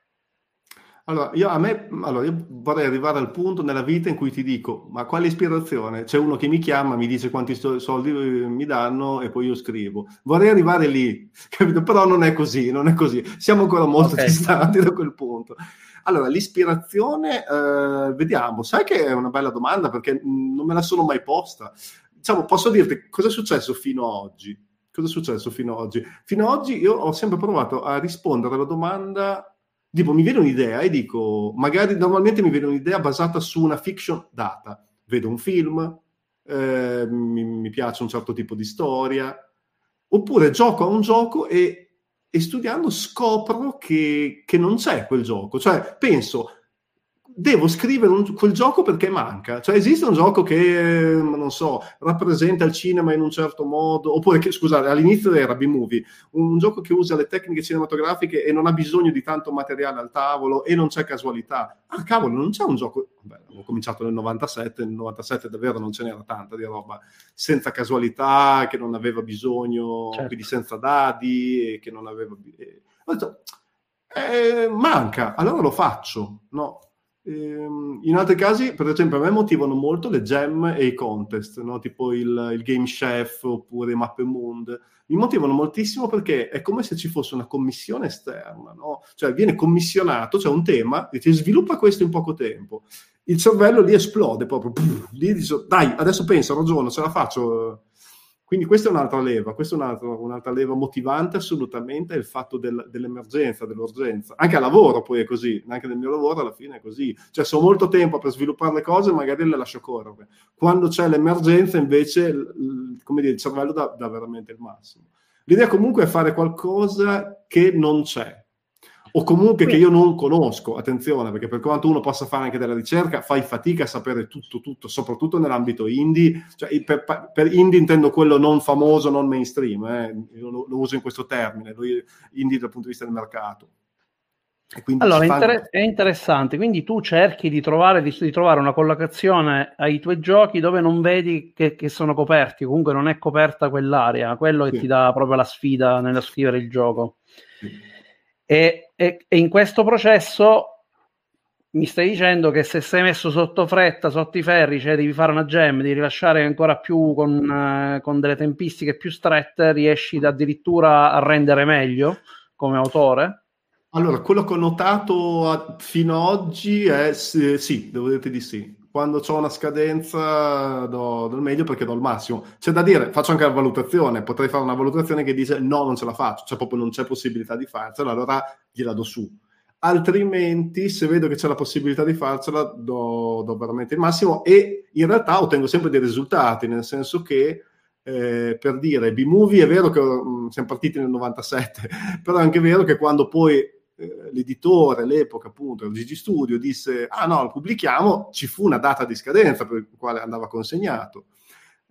[SPEAKER 5] Allora io, a me, allora, io vorrei arrivare al punto nella vita in cui ti dico, ma quale ispirazione? C'è uno che mi chiama, mi dice quanti soldi eh, mi danno e poi io scrivo. Vorrei arrivare lì, capito? Però non è così, non è così. Siamo ancora molto okay. distanti da quel punto. Allora, l'ispirazione, eh, vediamo, sai che è una bella domanda perché non me la sono mai posta. Diciamo, posso dirti cosa è successo fino ad oggi? Cosa è successo fino ad oggi? Fino ad oggi io ho sempre provato a rispondere alla domanda, tipo mi viene un'idea e dico, magari normalmente mi viene un'idea basata su una fiction data, vedo un film, eh, mi, mi, piace un certo tipo di storia, oppure gioco a un gioco e, e studiando scopro che, che non c'è quel gioco, cioè penso devo scrivere un, quel gioco perché manca. Cioè, esiste un gioco che, non so, rappresenta il cinema in un certo modo, oppure che, scusate, all'inizio era B-Movie, un gioco che usa le tecniche cinematografiche e non ha bisogno di tanto materiale al tavolo e non c'è casualità. Ah, cavolo, non c'è un gioco... Beh, ho cominciato nel 97, nel 97 davvero non ce n'era tanta di roba senza casualità, che non aveva bisogno, certo. quindi senza dadi, che non aveva... Eh, manca, allora lo faccio, no? Ehm, in altri casi, per esempio, a me motivano molto le gem e i contest, no? tipo il, il, Game Chef oppure Mappe Mood. Mi motivano moltissimo perché è come se ci fosse una commissione esterna, no? cioè viene commissionato, c'è cioè un tema, e ti sviluppa questo in poco tempo. Il cervello lì esplode proprio, pff, lì dice, dai, adesso penso, ragiono, ce la faccio quindi questa è un'altra leva, questa è un'altra, un'altra leva motivante assolutamente, il fatto del, dell'emergenza, dell'urgenza. Anche al lavoro poi è così, anche nel mio lavoro alla fine è così. Cioè se ho molto tempo per sviluppare le cose magari le lascio correre. Quando c'è l'emergenza invece come dire, il cervello dà, dà veramente il massimo. L'idea comunque è fare qualcosa che non c'è, o comunque che io non conosco, attenzione, perché per quanto uno possa fare anche della ricerca, fai fatica a sapere tutto, tutto, soprattutto nell'ambito indie. Cioè, per, per indie intendo quello non famoso, non mainstream, eh. lo, lo, uso in questo termine, indie dal punto di vista del mercato.
[SPEAKER 1] Allora, fa... inter- è interessante, quindi tu cerchi di trovare, di, di trovare, una collocazione ai tuoi giochi dove non vedi che, che, sono coperti, comunque non è coperta quell'area, quello sì. che ti dà proprio la sfida nello scrivere il gioco. Sì. E, e, e, in questo processo mi stai dicendo che se sei messo sotto fretta, sotto i ferri, cioè devi fare una gem, devi rilasciare ancora più con, uh, con delle tempistiche più strette, riesci addirittura a rendere meglio come autore?
[SPEAKER 5] Allora, quello che ho notato a, fino ad oggi è sì, sì, devo dire di sì quando ho una scadenza do, do, il meglio perché do il massimo. C'è da dire, faccio anche la valutazione, potrei fare una valutazione che dice no, non ce la faccio, cioè proprio non c'è possibilità di farcela, allora gliela do su. Altrimenti, se vedo che c'è la possibilità di farcela, do, do veramente il massimo e in realtà ottengo sempre dei risultati, nel senso che eh, per dire, B-Movie è vero che mh, mm, siamo partiti nel 97, però è anche vero che quando poi eh, l'editore all'epoca, appunto, il Gigi Studio, disse: Ah no, lo pubblichiamo, ci fu una data di scadenza per il quale andava consegnato.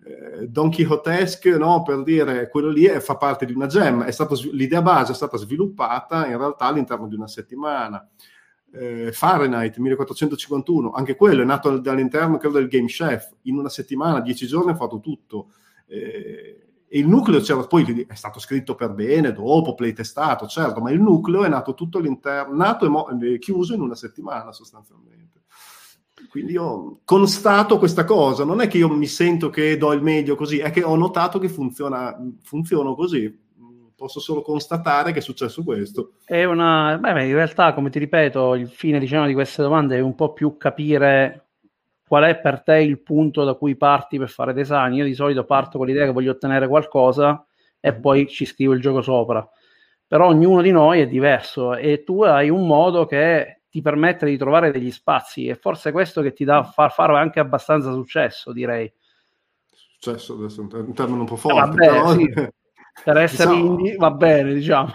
[SPEAKER 5] Eh, Don Quixotesque, no, per dire quello lì è, fa parte di una gem, è stato, l'idea base è stata sviluppata in realtà all'interno di una settimana. Eh, Fahrenheit 1451, anche quello è nato dall'interno, credo, del Game Chef. In una settimana, dieci giorni, ha fatto tutto. Eh, il nucleo c'era, poi è stato scritto per bene, dopo playtestato, certo, ma il nucleo è nato tutto all'interno, nato e mo- chiuso in una settimana sostanzialmente. Quindi io constato questa cosa, non è che io mi sento che do il meglio così, è che ho notato che funziona, funziona così. Posso solo constatare che è successo questo.
[SPEAKER 1] È una, beh, in realtà, come ti ripeto, il fine diciamo, di queste domande è un po' più capire qual è per te il punto da cui parti per fare design. Io di solito parto con l'idea che voglio ottenere qualcosa e poi ci scrivo il gioco sopra. Però ognuno di noi è diverso e tu hai un modo che ti permette di trovare degli spazi e forse questo che ti dà far fare anche abbastanza successo, direi.
[SPEAKER 5] Successo adesso è un termine un po' forte, eh, vabbè,
[SPEAKER 1] però... sì. per essere diciamo... indie va bene, diciamo.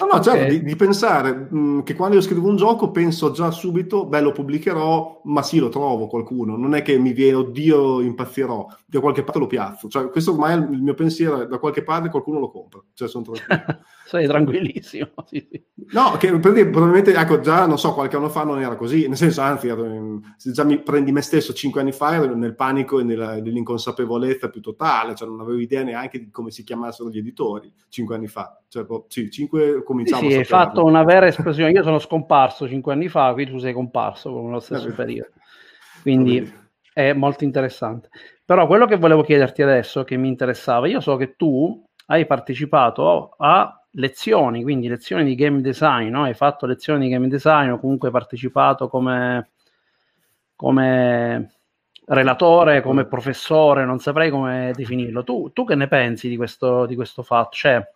[SPEAKER 5] No, no, certo, di, di, pensare mh, mm, che quando io scrivo un gioco penso già subito, beh, lo pubblicherò, ma sì, lo trovo qualcuno. Non è che mi viene, oddio, impazzirò. Da qualche parte lo piazzo. Cioè, questo ormai è il mio pensiero, da qualche parte qualcuno lo compra. Cioè, sono tranquillo.
[SPEAKER 1] Sei tranquillissimo. Sì, sì.
[SPEAKER 5] No, che probabilmente, ecco, già, non so, qualche anno fa non era così. Nel senso, anzi, già mi prendi me stesso cinque anni fa, ero nel panico e nella, nell'inconsapevolezza più totale. Cioè, non avevo idea neanche di come si chiamassero gli editori cinque anni fa. Cioè, sì, cinque cominciamo
[SPEAKER 1] sì, sì, hai fatto una vera esplosione. Io sono scomparso cinque anni fa, qui tu sei comparso con lo stesso eh, periodo. Quindi è molto interessante. Però quello che volevo chiederti adesso, che mi interessava, io so che tu hai partecipato a lezioni, quindi lezioni di game design, no? hai fatto lezioni di game design o comunque partecipato come, come relatore, come professore, non saprei come definirlo. Tu, tu che ne pensi di questo, di questo fatto? Cioè...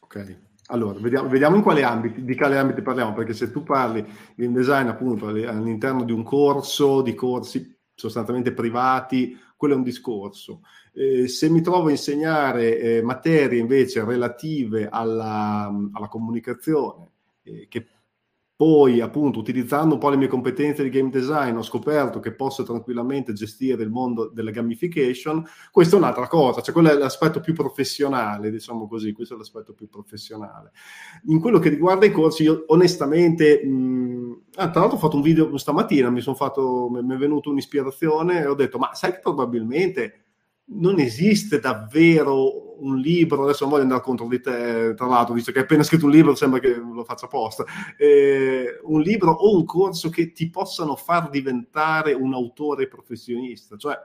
[SPEAKER 5] Ok, allora vediamo, vediamo, in quali ambiti, di quali ambiti parliamo, perché se tu parli di un design appunto all'interno di un corso, di corsi sostanzialmente privati, quello è un discorso. Eh, se mi trovo a insegnare eh, materie invece relative alla, alla comunicazione, eh, che poi, appunto, utilizzando un po' le mie competenze di game design, ho scoperto che posso tranquillamente gestire il mondo della gamification. Questa è un'altra cosa, cioè quello è l'aspetto più professionale, diciamo così, questo è l'aspetto più professionale. In quello che riguarda i corsi, io onestamente, mh, ah, tra l'altro ho fatto un video stamattina, mi, fatto, mi è venuta un'ispirazione e ho detto, ma sai che probabilmente non esiste davvero un libro, adesso non voglio andare contro di te, tra l'altro, visto che hai appena scritto un libro, sembra che lo faccia apposta, eh, un libro o un corso che ti possano far diventare un autore professionista. Cioè,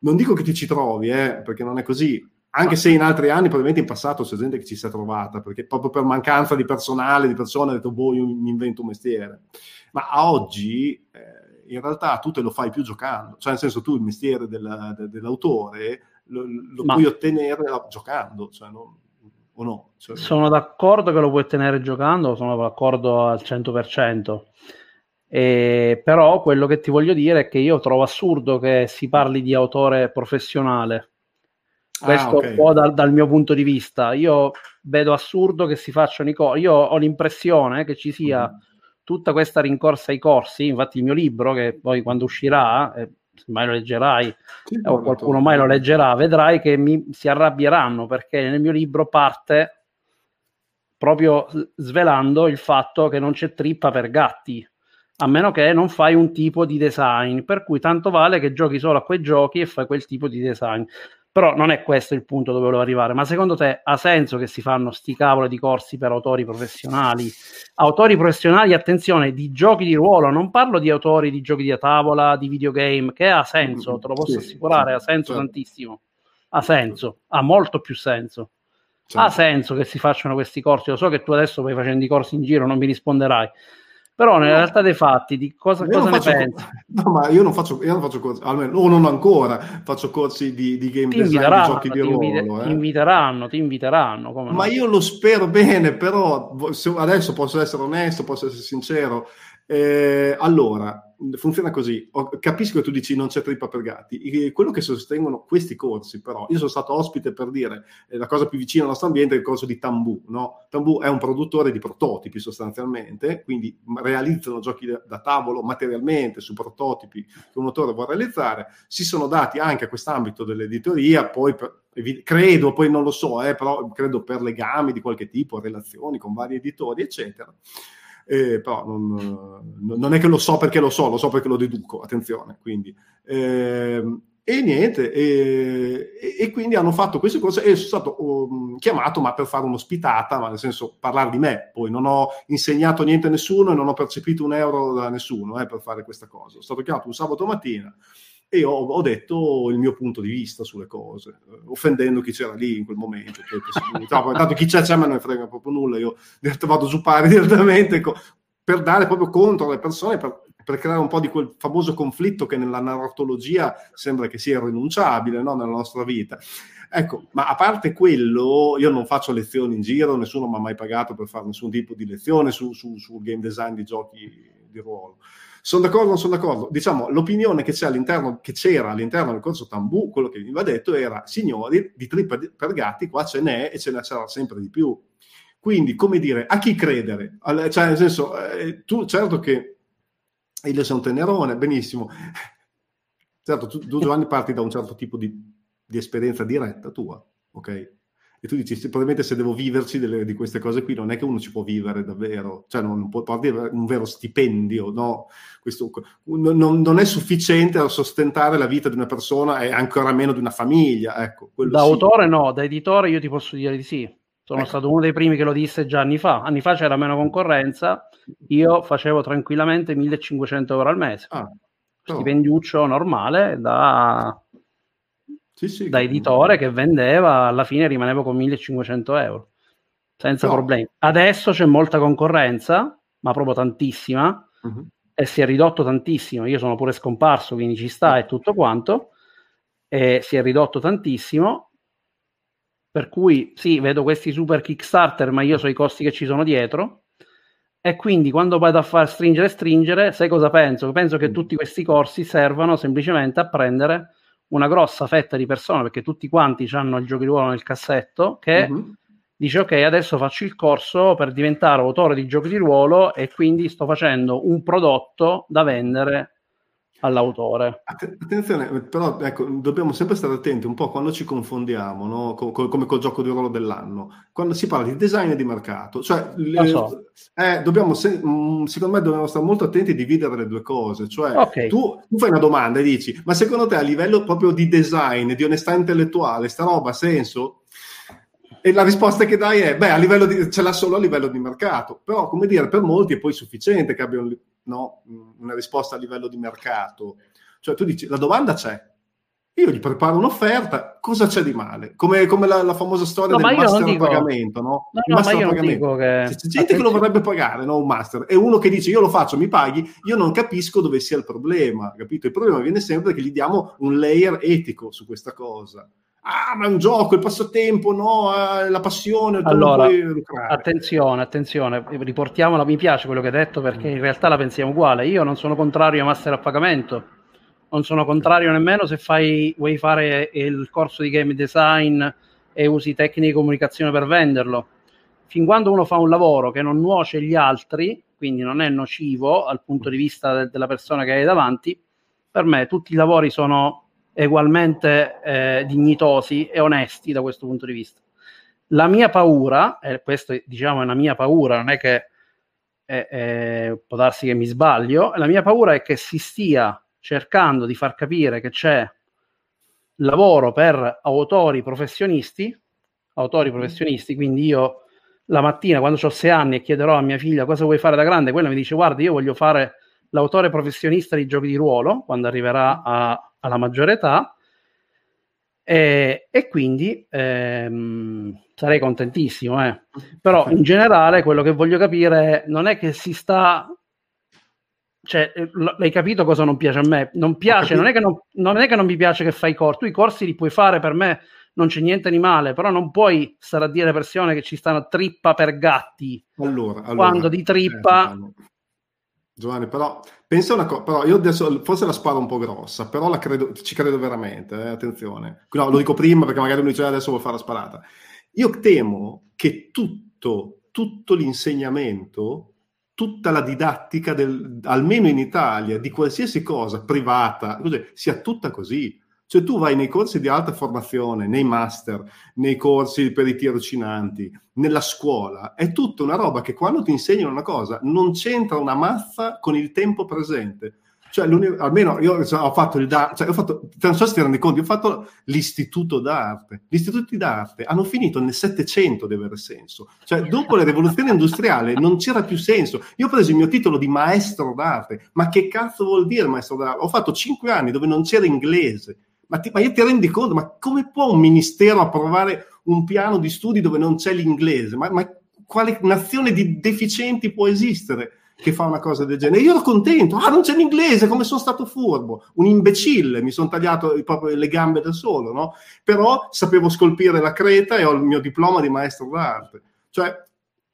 [SPEAKER 5] non dico che ti ci trovi, eh, perché non è così, anche se in altri anni, probabilmente in passato c'è gente che ci si è trovata, perché proprio per mancanza di personale, di persone, ha detto, boh, io mi invento un mestiere. Ma a oggi... Eh, in realtà tu te lo fai più giocando, cioè nel senso tu il mestiere della, de, dell'autore lo, lo puoi ottenere giocando, cioè non, o no? Cioè,
[SPEAKER 1] sono d'accordo che lo puoi ottenere giocando, sono d'accordo al 100%. E, però quello che ti voglio dire è che io trovo assurdo che si parli di autore professionale. Ah, Questo ah, okay. un po' dal, dal, mio punto di vista. Io vedo assurdo che si facciano i corsi. Io ho l'impressione che ci sia mm tutta questa rincorsa ai corsi, infatti il mio libro, che poi quando uscirà, eh, se mai lo leggerai o qualcuno mai lo leggerà, vedrai che mi, si arrabbieranno perché nel mio libro parte proprio svelando il fatto che non c'è trippa per gatti, a meno che non fai un tipo di design, per cui tanto vale che giochi solo a quei giochi e fai quel tipo di design. Però non è questo il punto dove volevo arrivare. Ma secondo te ha senso che si fanno sti cavolo di corsi per autori professionali? Autori professionali, attenzione, di giochi di ruolo, non parlo di autori di giochi di tavola, di videogame, che ha senso, te lo posso sì, assicurare, sì, ha senso certo. tantissimo. Ha senso, ha molto più senso. Certo. Ha senso che si facciano questi corsi. Lo so che tu adesso vai facendo i corsi in giro, non mi risponderai però nella realtà dei fatti, di cosa, cosa ne pensi?
[SPEAKER 5] No, ma io non faccio, io non faccio corsi, almeno o non ancora faccio corsi di, di game
[SPEAKER 1] ti
[SPEAKER 5] design, di giochi di ruolo.
[SPEAKER 1] Invite, eh. Ti inviteranno, ti inviteranno.
[SPEAKER 5] ma no? io lo spero bene, però adesso posso essere onesto, posso essere sincero. Eh, allora, funziona così. Capisco che tu dici non c'è trippa per gatti. Quello che sostengono questi corsi, però, io sono stato ospite per dire eh, la cosa più vicina al nostro ambiente è il corso di Tambu. No? Tambu è un produttore di prototipi sostanzialmente, quindi realizzano giochi da, da tavolo materialmente su prototipi che un autore vuole realizzare. Si sono dati anche a quest'ambito dell'editoria, poi per, credo, poi non lo so, eh, però credo per legami di qualche tipo, relazioni con vari editori, eccetera eh, però non, non, è che lo so perché lo so, lo so perché lo deduco, attenzione. Quindi, eh, e niente, e, e, quindi hanno fatto questo corso e sono stato um, chiamato ma per fare un'ospitata, ma nel senso parlare di me, poi non ho insegnato niente a nessuno e non ho percepito un euro da nessuno eh, per fare questa cosa. Sono stato chiamato un sabato mattina e ho, ho, detto il mio punto di vista sulle cose, offendendo chi c'era lì in quel momento. tanto chi c'è c'è, ma non ne frega proprio nulla. Io vado su pari direttamente per dare proprio contro le persone, per, per, creare un po' di quel famoso conflitto che nella narratologia sembra che sia irrinunciabile no? nella nostra vita. Ecco, ma a parte quello, io non faccio lezioni in giro, nessuno mi ha mai pagato per fare nessun tipo di lezione sul su, su game design di giochi di ruolo. Sono d'accordo non sono d'accordo? Diciamo, l'opinione che, all'interno, che c'era all'interno del corso Tambù, quello che veniva detto era, signori, di trippa per gatti qua ce n'è e ce ne sarà sempre di più. Quindi, come dire, a chi credere? Cioè, nel senso, eh, tu certo che io un tenerone, benissimo. Certo, tu, tu Giovanni parti da un certo tipo di, di esperienza diretta tua, ok? E tu dici probabilmente se devo viverci delle, di queste cose qui non è che uno ci può vivere davvero, cioè non, può avere un vero stipendio, no? Questo, non, non, è sufficiente a sostentare la vita di una persona e ancora meno di una famiglia. Ecco,
[SPEAKER 1] da sì. autore no, da editore io ti posso dire di sì. Sono ecco. stato uno dei primi che lo disse già anni fa. Anni fa c'era meno concorrenza, io facevo tranquillamente 1500 euro al mese. Ah, Stipendiuccio normale da sì, sì, da editore che vendeva, alla fine rimanevo con 1500 euro senza no. problemi. Adesso c'è molta concorrenza, ma proprio tantissima, uh-huh. e si è ridotto tantissimo. Io sono pure scomparso, quindi ci sta e tutto quanto. E si è ridotto tantissimo. Per cui sì, vedo questi super Kickstarter, ma io so i costi che ci sono dietro. E quindi quando vado a far stringere e stringere, sai cosa penso? Penso che tutti questi corsi servano semplicemente a prendere una grossa fetta di persone, perché tutti quanti hanno il gioco di ruolo nel cassetto, che uh-huh dice ok adesso faccio il corso per diventare autore di giochi di ruolo e quindi sto facendo un prodotto da vendere all'autore.
[SPEAKER 5] Attenzione, però ecco, dobbiamo sempre stare attenti un po' quando ci confondiamo, no? Co- co- come col gioco di ruolo dell'anno, quando si parla di design e di mercato. Cioè, so. eh, dobbiamo se- mm, secondo me dobbiamo stare molto attenti a dividere le due cose. Cioè, okay. tu, tu, fai una domanda e dici, ma secondo te a livello proprio di design, di onestà intellettuale, sta roba ha senso? E la risposta che dai è, beh, a livello di, ce l'ha solo a livello di mercato, però come dire, per molti è poi sufficiente che abbia un, no, una risposta a livello di mercato. Cioè tu dici, la domanda c'è, io gli preparo un'offerta, cosa c'è di male? Come, come la, la, famosa storia
[SPEAKER 1] no,
[SPEAKER 5] del master
[SPEAKER 1] dico...
[SPEAKER 5] pagamento, no?
[SPEAKER 1] no, no
[SPEAKER 5] master
[SPEAKER 1] pagamento. Che...
[SPEAKER 5] C'è gente Attenzione. che lo vorrebbe pagare, no? Un master, e uno che dice io lo faccio, mi paghi, io non capisco dove sia il problema, capito? Il problema viene sempre che gli diamo un layer etico su questa cosa ah, ma è un gioco, il passatempo, no, eh, la passione.
[SPEAKER 1] Allora, attenzione, attenzione, riportiamola, mi piace quello che hai detto perché in realtà la pensiamo uguale. Io non sono contrario a master a pagamento, non sono contrario nemmeno se fai, vuoi fare il corso di game design e usi tecniche di comunicazione per venderlo. Fin quando uno fa un lavoro che non nuoce agli altri, quindi non è nocivo dal punto di vista de- della persona che hai davanti, per me tutti i lavori sono ugualmente eh, dignitosi e onesti da questo punto di vista. La mia paura, e questo diciamo è una mia paura, non è che eh, può darsi che mi sbaglio, la mia paura è che si stia cercando di far capire che c'è lavoro per autori professionisti, autori mm-hmm. professionisti, quindi io la mattina quando ho sei anni e chiederò a mia figlia cosa vuoi fare da grande, quella mi dice guarda io voglio fare l'autore professionista di giochi di ruolo quando arriverà a alla maggiore età e, e quindi ehm, sarei contentissimo. Eh. Però in generale quello che voglio capire non è che si sta... Cioè, l- l'hai capito cosa non piace a me? Non piace, non è, che non, non è che non mi piace che fai i corsi, tu i corsi li puoi fare per me, non c'è niente di male, però non puoi stare a dire persone che ci stanno trippa per gatti.
[SPEAKER 5] Allora, allora
[SPEAKER 1] quando di trippa
[SPEAKER 5] eh, Giovanni, però pensa una cosa, però io adesso forse la sparo un po' grossa, però credo, ci credo veramente, eh, attenzione. No, lo dico prima perché magari uno dice adesso vuoi fare la sparata. Io temo che tutto, tutto l'insegnamento, tutta la didattica, del, almeno in Italia, di qualsiasi cosa privata, sia tutta così. Cioè tu vai nei corsi di alta formazione, nei master, nei corsi per i tirocinanti, nella scuola, è tutta una roba che quando ti insegnano una cosa non c'entra una mazza con il tempo presente. Cioè, almeno io ho fatto il da- cioè, ho fatto, non so se ti rendi conto, ho fatto l'istituto d'arte. Gli istituti d'arte hanno finito nel Settecento di avere senso. Cioè, dopo la rivoluzione industriale non c'era più senso. Io ho preso il mio titolo di maestro d'arte. Ma che cazzo vuol dire maestro d'arte? Ho fatto cinque anni dove non c'era inglese ma, ti, ma io ti rendi conto, ma come può un ministero approvare un piano di studi dove non c'è l'inglese? Ma, ma quale nazione di deficienti può esistere? che fa una cosa del genere. Io ero contento, ah, non c'è l'inglese, come sono stato furbo, un imbecille, mi sono tagliato proprio le gambe da solo, no? Però sapevo scolpire la creta e ho il mio diploma di maestro d'arte. Cioè,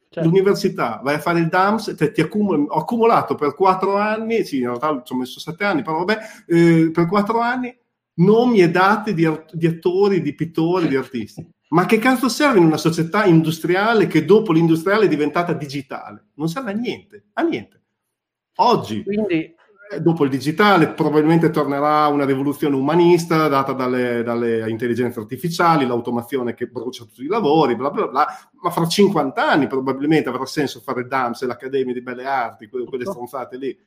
[SPEAKER 5] certo. l'università, vai a fare il DAMS, te, ti accumuli, ho accumulato per quattro anni, sì, in realtà ci ho messo sette anni, però vabbè, eh, per quattro anni nomi e date di, di, attori, di pittori, di artisti. Ma che cazzo serve in una società industriale che dopo l'industriale è diventata digitale? Non serve a niente, a niente. Oggi, Quindi... Eh, dopo il digitale, probabilmente tornerà una rivoluzione umanista data dalle, dalle, intelligenze artificiali, l'automazione che brucia tutti i lavori, bla bla bla, ma fra 50 anni probabilmente avrà senso fare DAMS e l'Accademia di Belle Arti, quelle, quelle stronzate lì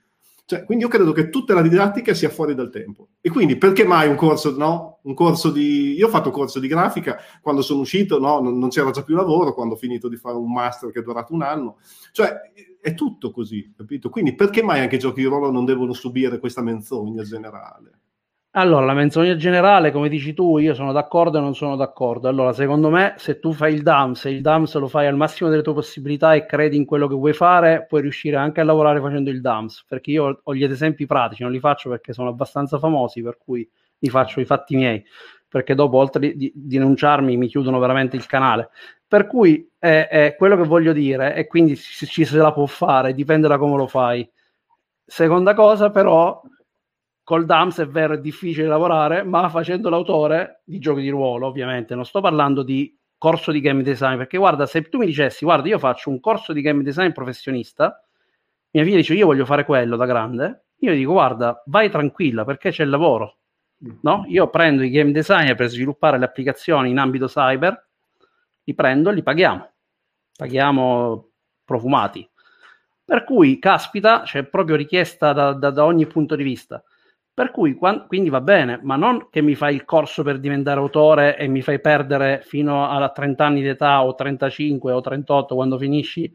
[SPEAKER 5] cioè, quindi io credo che tutta la didattica sia fuori dal tempo. E quindi perché mai un corso, no? Un corso di... Io ho fatto corso di grafica, quando sono uscito, no? Non, c'era già più lavoro, quando ho finito di fare un master che è durato un anno. Cioè, è tutto così, capito? Quindi perché mai anche i giochi di ruolo non devono subire questa menzogna generale?
[SPEAKER 1] Allora, la menzogna generale, come dici tu, io sono d'accordo e non sono d'accordo. Allora, secondo me, se tu fai il DAMS e il DAMS lo fai al massimo delle tue possibilità e credi in quello che vuoi fare, puoi riuscire anche a lavorare facendo il DAMS. Perché io ho gli esempi pratici, non li faccio perché sono abbastanza famosi, per cui li faccio i fatti miei. Perché dopo, oltre di, denunciarmi, mi chiudono veramente il canale. Per cui eh, eh, quello che voglio dire, e quindi ci se la può fare, dipende da come lo fai. Seconda cosa, però, col DAMS è vero, è difficile lavorare, ma facendo l'autore di giochi di ruolo, ovviamente, non sto parlando di corso di game design, perché guarda, se tu mi dicessi, guarda, io faccio un corso di game design professionista, mia figlia dice, io voglio fare quello da grande, io dico, guarda, vai tranquilla, perché c'è il lavoro, no? Io prendo i game designer per sviluppare le applicazioni in ambito cyber, li prendo e li paghiamo, paghiamo profumati. Per cui, caspita, c'è proprio richiesta da, da, da ogni punto di vista. Per cui quindi va bene, ma non che mi fai il corso per diventare autore e mi fai perdere fino a 30 anni di età o 35 o 38 quando finisci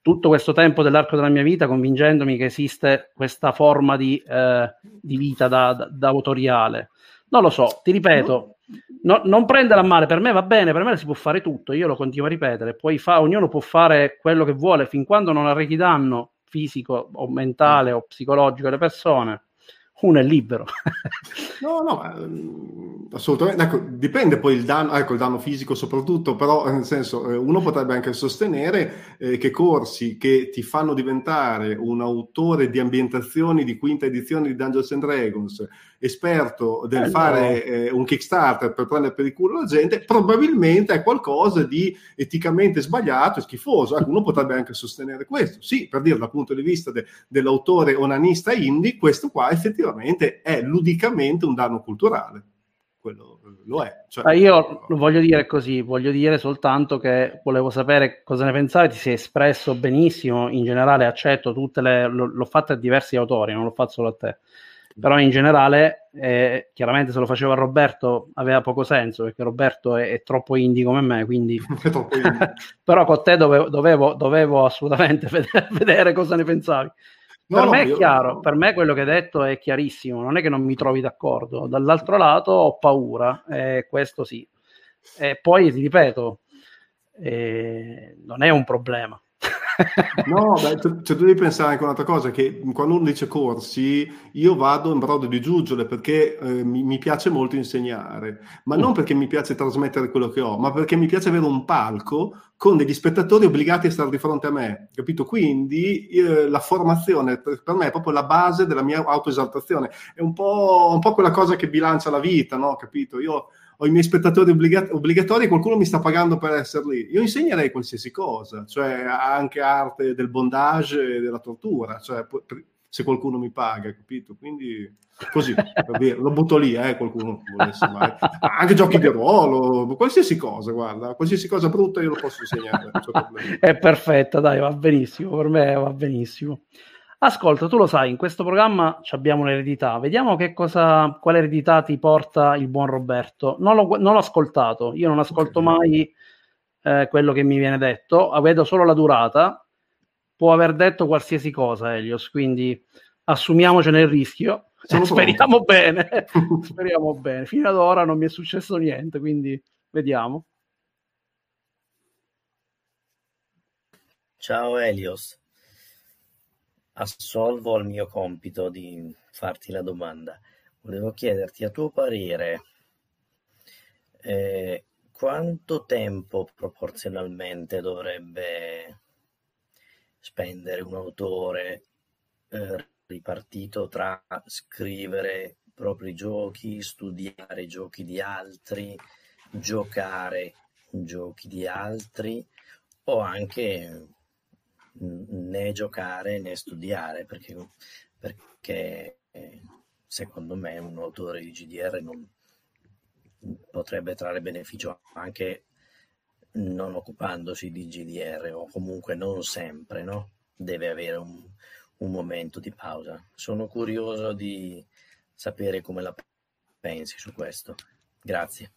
[SPEAKER 1] tutto questo tempo dell'arco della mia vita convincendomi che esiste questa forma di, eh, di vita da, da, da, autoriale. Non lo so, ti ripeto, no, non a male, per me va bene, per me si può fare tutto, io lo continuo a ripetere, poi fa, ognuno può fare quello che vuole fin quando non arrechi danno fisico o mentale o psicologico alle persone uno è libero.
[SPEAKER 5] no, no, ehm, assolutamente. Ecco, dipende poi il danno, ecco, il danno fisico soprattutto, però nel senso, eh, uno potrebbe anche sostenere eh, che corsi che ti fanno diventare un autore di ambientazioni di quinta edizione di Dungeons and Dragons, esperto del eh, fare eh, un Kickstarter per prendere per il culo la gente, probabilmente è qualcosa di eticamente sbagliato e schifoso. Ecco, uno potrebbe anche sostenere questo. Sì, per dire dal punto di vista de- dell'autore onanista indie, questo qua effettivamente è ludicamente un danno culturale. Quello lo è.
[SPEAKER 1] Cioè, io lo voglio dire così, voglio dire soltanto che volevo sapere cosa ne pensavi, ti sei espresso benissimo, in generale accetto tutte le... l'ho fatto a diversi autori, non l'ho fatto solo a te però in generale eh, chiaramente se lo faceva Roberto aveva poco senso perché Roberto è, è troppo indie come me quindi però con te dovevo, dovevo, dovevo assolutamente vedere, vedere, cosa ne pensavi no, per no, me è chiaro, no. per me quello che hai detto è chiarissimo non è che non mi trovi d'accordo dall'altro lato ho paura eh, questo sì e poi ti ripeto eh, non è un problema
[SPEAKER 5] no, beh, tu, cioè, tu devi pensare anche un'altra cosa, che quando uno dice corsi, io vado in brodo di giuggiole perché eh, mi, mi, piace molto insegnare, ma non perché mi piace trasmettere quello che ho, ma perché mi piace avere un palco con degli spettatori obbligati a stare di fronte a me, capito? Quindi eh, la formazione per, per, me è proprio la base della mia autoesaltazione, è un po', un po' quella cosa che bilancia la vita, no? Capito? Io ho i miei spettatori obbligat- obbligatori e qualcuno mi sta pagando per essere lì. Io insegnerei qualsiasi cosa, cioè anche arte del bondage e della tortura, cioè se qualcuno mi paga, capito? Quindi così, lo butto lì, eh, qualcuno volesse mai. Anche giochi di ruolo, qualsiasi cosa, guarda, qualsiasi cosa brutta io lo posso insegnare.
[SPEAKER 1] È perfetta, dai, va benissimo, per me va benissimo. Ascolta, tu lo sai, in questo programma abbiamo un'eredità. Vediamo che cosa, quale eredità ti porta il buon Roberto. Non, l'ho, non l'ho ascoltato, io non ascolto okay. mai eh, quello che mi viene detto, vedo solo la durata. Può aver detto qualsiasi cosa, Elios, quindi assumiamocene il rischio. Sono speriamo pronto. bene, speriamo bene. Fino ad ora non mi è successo niente, quindi vediamo.
[SPEAKER 6] Ciao Elios assolvo al mio compito di farti la domanda. Volevo chiederti a tuo parere eh, quanto tempo proporzionalmente dovrebbe spendere un autore eh, ripartito tra scrivere propri giochi, studiare giochi di altri, giocare giochi di altri o anche né giocare né studiare, perché, perché secondo me un autore di GDR non potrebbe trarre beneficio anche non occupandosi di GDR o comunque non sempre, no? Deve avere un, un momento di pausa. Sono curioso di sapere come la pensi su questo. Grazie.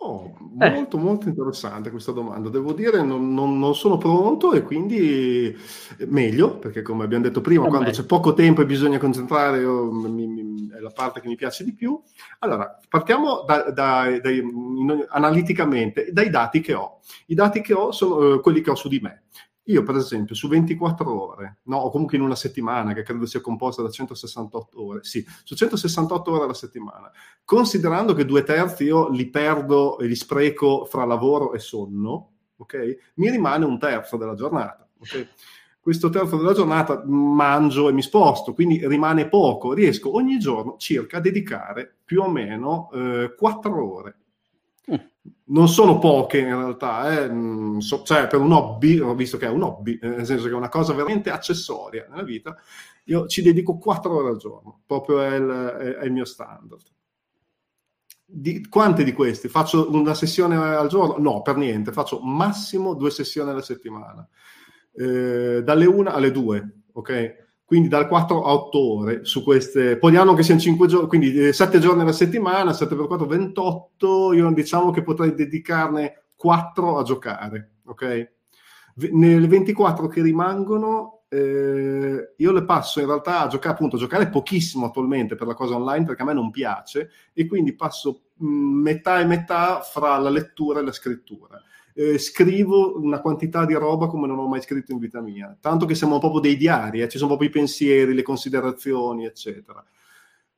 [SPEAKER 5] Oh, eh. molto eh. molto interessante questa domanda. Devo dire, non, non, non, sono pronto e quindi meglio, perché come abbiamo detto prima, oh, quando beh. c'è poco tempo e bisogna concentrare, io, mi, mi, è la parte che mi piace di più. Allora, partiamo da, da, da, in, analiticamente dai dati che ho. I dati che ho sono uh, quelli che ho su di me. Io, per esempio, su 24 ore, no, o comunque in una settimana, che credo sia composta da 168 ore, sì, su 168 ore alla settimana, considerando che due terzi io li perdo e li spreco fra lavoro e sonno, ok? Mi rimane un terzo della giornata, ok? Questo terzo della giornata mangio e mi sposto, quindi rimane poco. Riesco ogni giorno circa a dedicare più o meno eh, 4 ore non sono poche in realtà, eh. Mm, so, cioè per un hobby, ho visto che è un hobby, eh, nel senso che è una cosa veramente accessoria nella vita, io ci dedico 4 ore al giorno, proprio è il, è, il mio standard. Di, quante di queste? Faccio una sessione al giorno? No, per niente, faccio massimo due sessioni alla settimana, eh, dalle 1 alle 2, ok? Quindi dal 4 a 8 ore su queste, poniamo che siano 5 giorni, quindi 7 eh, giorni alla settimana, 7 per 4, 28, io diciamo che potrei dedicarne 4 a giocare, ok? Nelle 24 che rimangono, eh, io le passo in realtà a giocare, appunto, a giocare pochissimo attualmente per la cosa online perché a me non piace e quindi passo mh, metà e metà fra la lettura e la scrittura eh, scrivo una quantità di roba come non ho mai scritto in vita mia. Tanto che siamo proprio dei diari, eh, ci sono proprio i pensieri, le considerazioni, eccetera.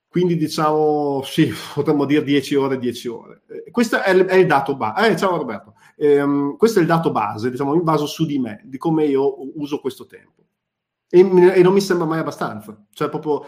[SPEAKER 5] Quindi diciamo, sì, potremmo dire 10 ore, 10 ore. Eh, questo è il, è il dato base. Eh, ciao Roberto. Eh, questo è il dato base, diciamo, in base su di me, di come io uso questo tempo. E, e non mi sembra mai abbastanza. Cioè, proprio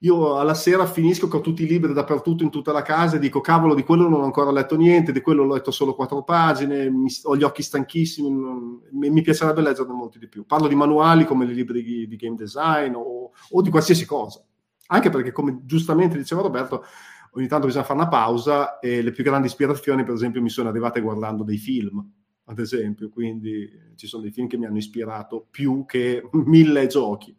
[SPEAKER 5] io alla sera finisco con tutti i libri dappertutto in tutta la casa e dico cavolo di quello non ho ancora letto niente, di quello ho letto solo quattro pagine, mi, ho gli occhi stanchissimi, non, mi, mi, piacerebbe leggerne molti di più. Parlo di manuali come i libri di, di game design o, o, di qualsiasi cosa, anche perché come giustamente diceva Roberto, ogni tanto bisogna fare una pausa e le più grandi ispirazioni per esempio mi sono arrivate guardando dei film, ad esempio, quindi ci sono dei film che mi hanno ispirato più che mille giochi.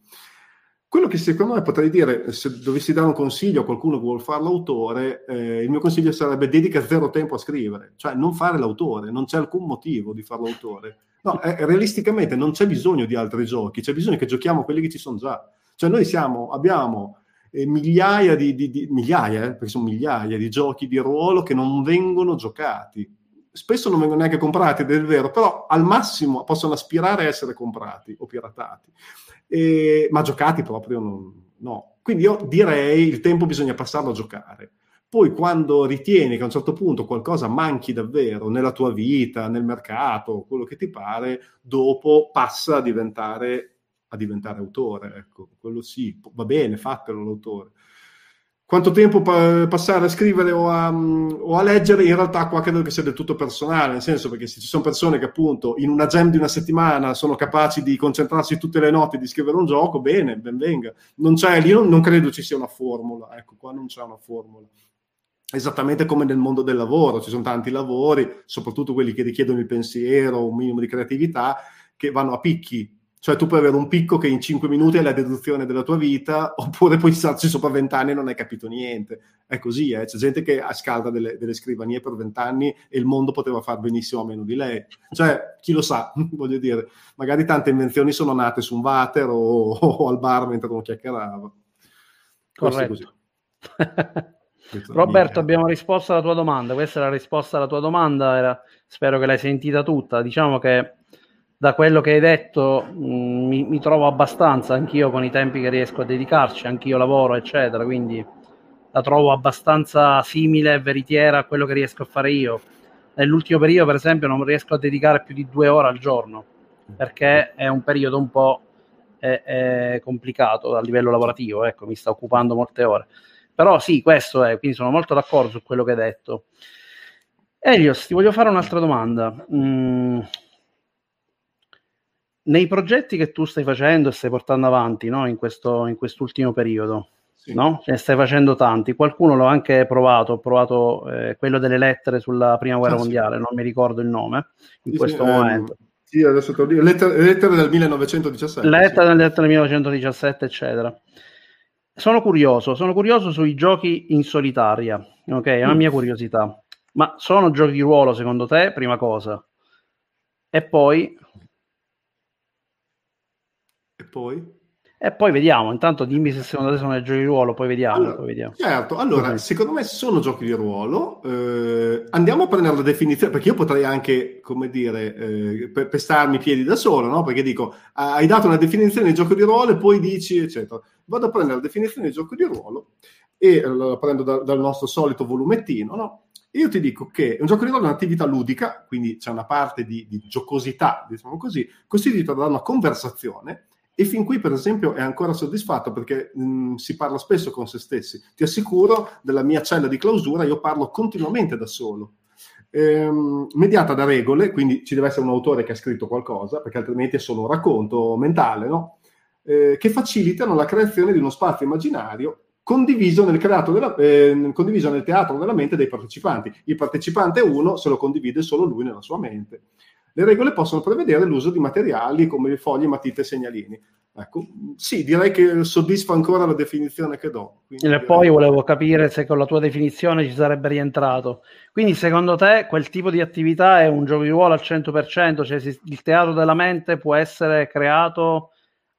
[SPEAKER 5] Quello che secondo me potrei dire, se dovessi dare un consiglio a qualcuno che vuole fare l'autore, eh, il mio consiglio sarebbe dedica zero tempo a scrivere, cioè non fare l'autore, non c'è alcun motivo di fare l'autore. No, eh, realisticamente non c'è bisogno di altri giochi, c'è bisogno che giochiamo quelli che ci sono già. Cioè noi siamo, abbiamo eh, migliaia di, di, di migliaia, eh, perché sono migliaia di giochi di ruolo che non vengono giocati. Spesso non vengono neanche comprati, ed è vero, però al massimo possono aspirare a essere comprati o piratati eh, ma giocati proprio non, no. Quindi io direi il tempo bisogna passarlo a giocare. Poi quando ritieni che a un certo punto qualcosa manchi davvero nella tua vita, nel mercato, quello che ti pare, dopo passa a diventare, a diventare autore. Ecco, quello sì, va bene, fatelo l'autore quanto tempo pa- passare a scrivere o a, o a, leggere, in realtà qua credo che sia del tutto personale, nel senso perché se ci sono persone che appunto in una gem di una settimana sono capaci di concentrarsi tutte le notti di scrivere un gioco, bene, ben venga. Non c'è, lì non, non credo ci sia una formula, ecco, qua non c'è una formula. Esattamente come nel mondo del lavoro, ci sono tanti lavori, soprattutto quelli che richiedono il pensiero, un minimo di creatività, che vanno a picchi, cioè tu puoi avere un picco che in 5 minuti è la deduzione della tua vita, oppure puoi starci sopra 20 anni e non hai capito niente. È così, eh? c'è gente che scalda delle, delle scrivanie per 20 anni e il mondo poteva far benissimo a meno di lei. Cioè, chi lo sa, voglio dire, magari tante invenzioni sono nate su un water o, o al bar mentre uno chiacchierava.
[SPEAKER 1] Corretto. Roberto, abbiamo risposto alla tua domanda. Questa è la risposta alla tua domanda. Era, spero che l'hai sentita tutta. Diciamo che da quello che hai detto mh, mm, mi, mi, trovo abbastanza anch'io con i tempi che riesco a dedicarci, anch'io lavoro, eccetera, quindi la trovo abbastanza simile e veritiera a quello che riesco a fare io. Nell'ultimo periodo, per esempio, non riesco a dedicare più di due ore al giorno perché è un periodo un po' è, è complicato a livello lavorativo, ecco, mi sta occupando molte ore. Però sì, questo è, quindi sono molto d'accordo su quello che hai detto. Elios, ti voglio fare un'altra domanda. Mm, nei progetti che tu stai facendo e stai portando avanti no? in, questo, in quest'ultimo periodo, sì. no? Ne stai facendo tanti. Qualcuno l'ho anche provato, ho provato eh, quello delle lettere sulla prima guerra ah, mondiale, sì. non mi ricordo il nome in sì, questo momento.
[SPEAKER 5] Ehm, sì, adesso te lo dico. Lettere, lettere del 1917.
[SPEAKER 1] Lettere del 1917, eccetera. Sono curioso, sono curioso sui giochi in solitaria, ok? È una mm. mia curiosità. Ma sono giochi di ruolo secondo te, prima cosa? E poi...
[SPEAKER 5] E poi?
[SPEAKER 1] E poi vediamo, intanto dimmi se secondo te sono dei giochi di ruolo, poi vediamo.
[SPEAKER 5] Allora,
[SPEAKER 1] poi vediamo.
[SPEAKER 5] Certo, allora,
[SPEAKER 1] Così.
[SPEAKER 5] secondo me sono giochi di ruolo. eh, andiamo a prendere la definizione, perché io potrei anche, come dire, eh, pe- pestarmi i piedi da solo, no? Perché dico, ah, hai dato una definizione di gioco di ruolo e poi dici, eccetera. Vado a prendere la definizione di gioco di ruolo e eh, la prendo da- dal nostro solito volumettino, no? Io ti dico che un gioco di ruolo è un'attività ludica, quindi c'è una parte di, di giocosità, diciamo così, costituita da una conversazione e fin qui, per esempio, è ancora soddisfatto perché mh, si parla spesso con se stessi. Ti assicuro, della mia cella di clausura, io parlo continuamente da solo. Ehm, mediata da regole, quindi ci deve essere un autore che ha scritto qualcosa, perché altrimenti è solo un racconto mentale, no? Eh, che facilitano la creazione di uno spazio immaginario condiviso nel, della- eh, condiviso nel teatro della mente dei partecipanti. Il partecipante 1 se lo condivide solo lui nella sua mente. Le regole possono prevedere l'uso di materiali come foglie, matite e segnalini. Ecco, sì, direi che soddisfa ancora la definizione che do. Quindi
[SPEAKER 1] E
[SPEAKER 5] direi-
[SPEAKER 1] poi volevo capire se con la tua definizione ci sarebbe rientrato. Quindi secondo te quel tipo di attività è un gioco di ruolo al 100%? Cioè il teatro della mente può essere creato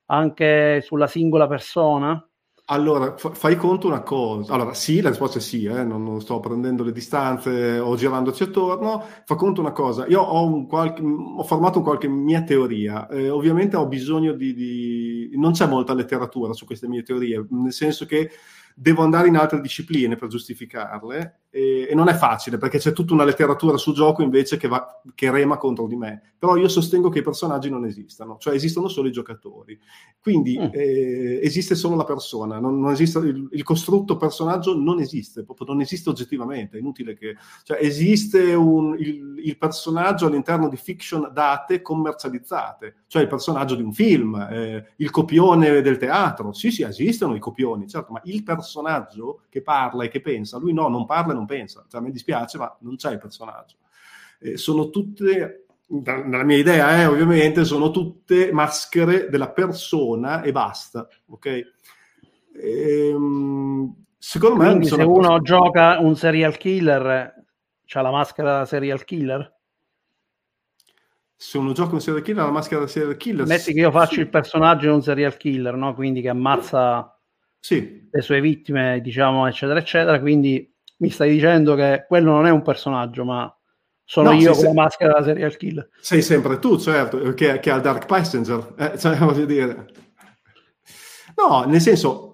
[SPEAKER 1] anche sulla singola persona?
[SPEAKER 5] Allora, fa- fai conto una cosa. Allora, sì, la risposta è sì, eh, non, non sto prendendo le distanze o girandoci attorno. Fa conto una cosa. Io ho, qualche, ho formato qualche mia teoria. Eh, ovviamente ho bisogno di, di- Non c'è molta letteratura su queste mie teorie, nel senso che devo andare in altre discipline per giustificarle e, non è facile perché c'è tutta una letteratura sul gioco invece che, va, che rema contro di me. Però io sostengo che i personaggi non esistano, cioè esistono solo i giocatori. Quindi
[SPEAKER 1] Mm.
[SPEAKER 5] eh, esiste solo la persona, non, non esiste, il, il costrutto personaggio non esiste, proprio non esiste oggettivamente, è inutile che... Cioè esiste un- il, il personaggio all'interno di fiction date commercializzate, cioè il personaggio di un film, eh, il copione del teatro, sì sì esistono i copioni, certo, ma il personaggio che parla e che pensa, lui no, non parla non pensa, cioè mi dispiace ma non c'è il personaggio. Eh, sono tutte nella mia idea, eh, ovviamente, sono tutte maschere della persona e basta, ok? Ehm, secondo me
[SPEAKER 1] Quindi se
[SPEAKER 5] sono-
[SPEAKER 1] uno gioca un serial killer, c'ha la maschera da serial killer?
[SPEAKER 5] se uno gioca un serial killer, la maschera da serial killer,
[SPEAKER 1] Metti che io faccio
[SPEAKER 5] sì,
[SPEAKER 1] il personaggio di un serial killer, no? Quindi che ammazza
[SPEAKER 5] sì,
[SPEAKER 1] le sue vittime, diciamo, eccetera, eccetera. Quindi mi stai dicendo che quello non è un personaggio, ma sono
[SPEAKER 5] No,
[SPEAKER 1] io con la maschera da serial killer.
[SPEAKER 5] sei sempre tu, certo, che, che ha il Dark Passenger, eh, cioè, voglio dire. No, nel senso,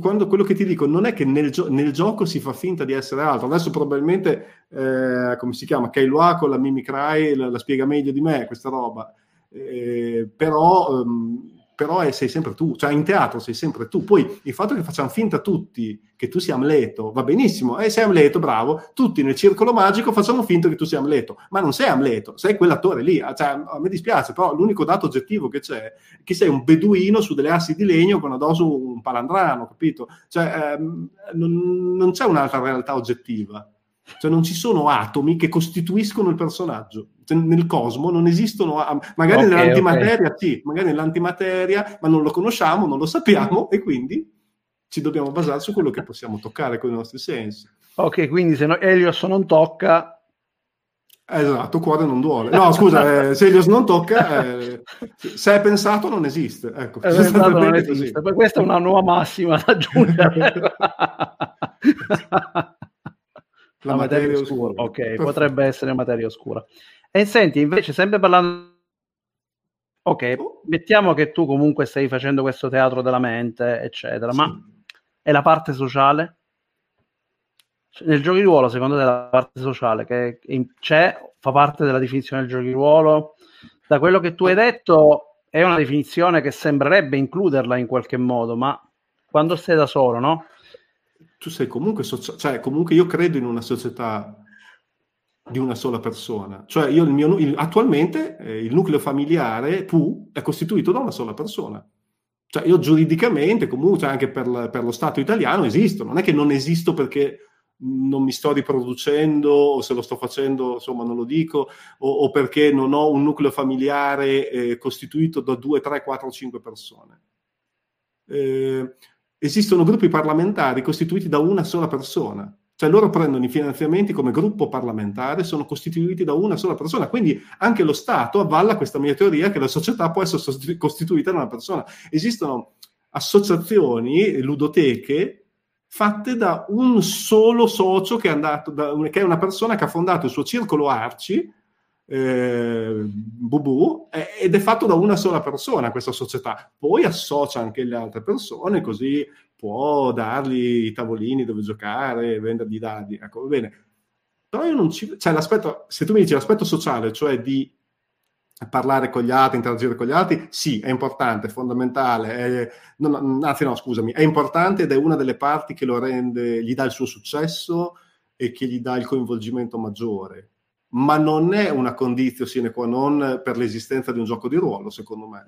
[SPEAKER 5] quando, quello che ti dico non è che nel, gio- nel gioco si fa finta di essere altro. Adesso probabilmente, eh, come si chiama, Kailua con la Mimicry la, la spiega meglio di me questa roba. Eh, però, ehm, però è- sei sempre tu, cioè in teatro sei sempre tu. Poi il fatto che facciamo finta tutti che tu sia Amleto va benissimo, eh, sei Amleto, bravo. Tutti nel circolo magico facciamo finta che tu sia Amleto, ma non sei Amleto, sei quell'attore lì. Ah, Cioè, a me dispiace, però l'unico dato oggettivo che c'è è che sei un beduino su delle assi di legno con addosso un palandrano, capito? Cioè, ehm, non, non c'è un'altra realtà oggettiva. Cioè non ci sono atomi che costituiscono il personaggio. Cioè, nel cosmo non esistono, a- magari
[SPEAKER 1] Ok,
[SPEAKER 5] nell'antimateria sì, magari nell'antimateria, ma non lo conosciamo, non lo sappiamo e quindi ci dobbiamo basare su quello che possiamo toccare con i nostri sensi.
[SPEAKER 1] Ok, quindi se no, Elios non tocca,
[SPEAKER 5] Esatto, cuore non duole. No, scusa, eh, se Elios non tocca, eh, se è pensato non esiste. Ecco,
[SPEAKER 1] eh, esatto, non esiste. Questa è una nuova massima da aggiungere.
[SPEAKER 5] La
[SPEAKER 1] La materia
[SPEAKER 5] materia
[SPEAKER 1] oscura,
[SPEAKER 5] oscura.
[SPEAKER 1] ok,
[SPEAKER 5] Perfetto.
[SPEAKER 1] potrebbe essere materia oscura. E senti, invece, sempre parlando... Ok,
[SPEAKER 5] Oh.
[SPEAKER 1] mettiamo che tu comunque stai facendo questo teatro della mente, eccetera, ma
[SPEAKER 5] Sì.
[SPEAKER 1] è la parte sociale? Cioè, Nel gioco di ruolo, secondo te, la parte sociale che c'è, fa parte della definizione del gioco di ruolo? Da quello che tu hai detto, è una definizione che sembrerebbe includerla in qualche modo, ma quando stai da solo, no?
[SPEAKER 5] Tu sei comunque socia- cioè comunque io credo in una società di una sola persona. Cioè io il mio il- attualmente eh, il nucleo familiare tu è costituito da una sola persona. Cioè io giuridicamente comunque cioè, anche per, per lo Stato italiano esisto. Non è che non esisto perché non mi sto riproducendo o se lo sto facendo insomma non lo dico o, o perché non ho un nucleo familiare eh, costituito da 2, 3, 4, 5 persone. Eh, esistono gruppi parlamentari costituiti da una sola persona. Cioè loro prendono i finanziamenti come gruppo parlamentare, sono costituiti da una sola persona, quindi anche lo Stato avvalla questa mia teoria che la società può essere costituita da una persona. Esistono associazioni, ludoteche, fatte da un solo socio che è, andato da, che è una persona che ha fondato il suo circolo Arci, eh, Bubu, ed è fatto da una sola persona questa società. Poi associa anche le altre persone, così può dargli i tavolini dove giocare, vendergli i dadi. Ecco, va bene. Però io non ci... Cioè, l'aspetto, se tu mi dici l'aspetto sociale, cioè di parlare con gli altri, interagire con gli altri, sì, è importante, è fondamentale, è, non, anzi no, scusami, è importante ed è una delle parti che lo rende, gli dà il suo successo e che gli dà il coinvolgimento maggiore ma non è una condizione sine qua non per l'esistenza di un gioco di ruolo, secondo me.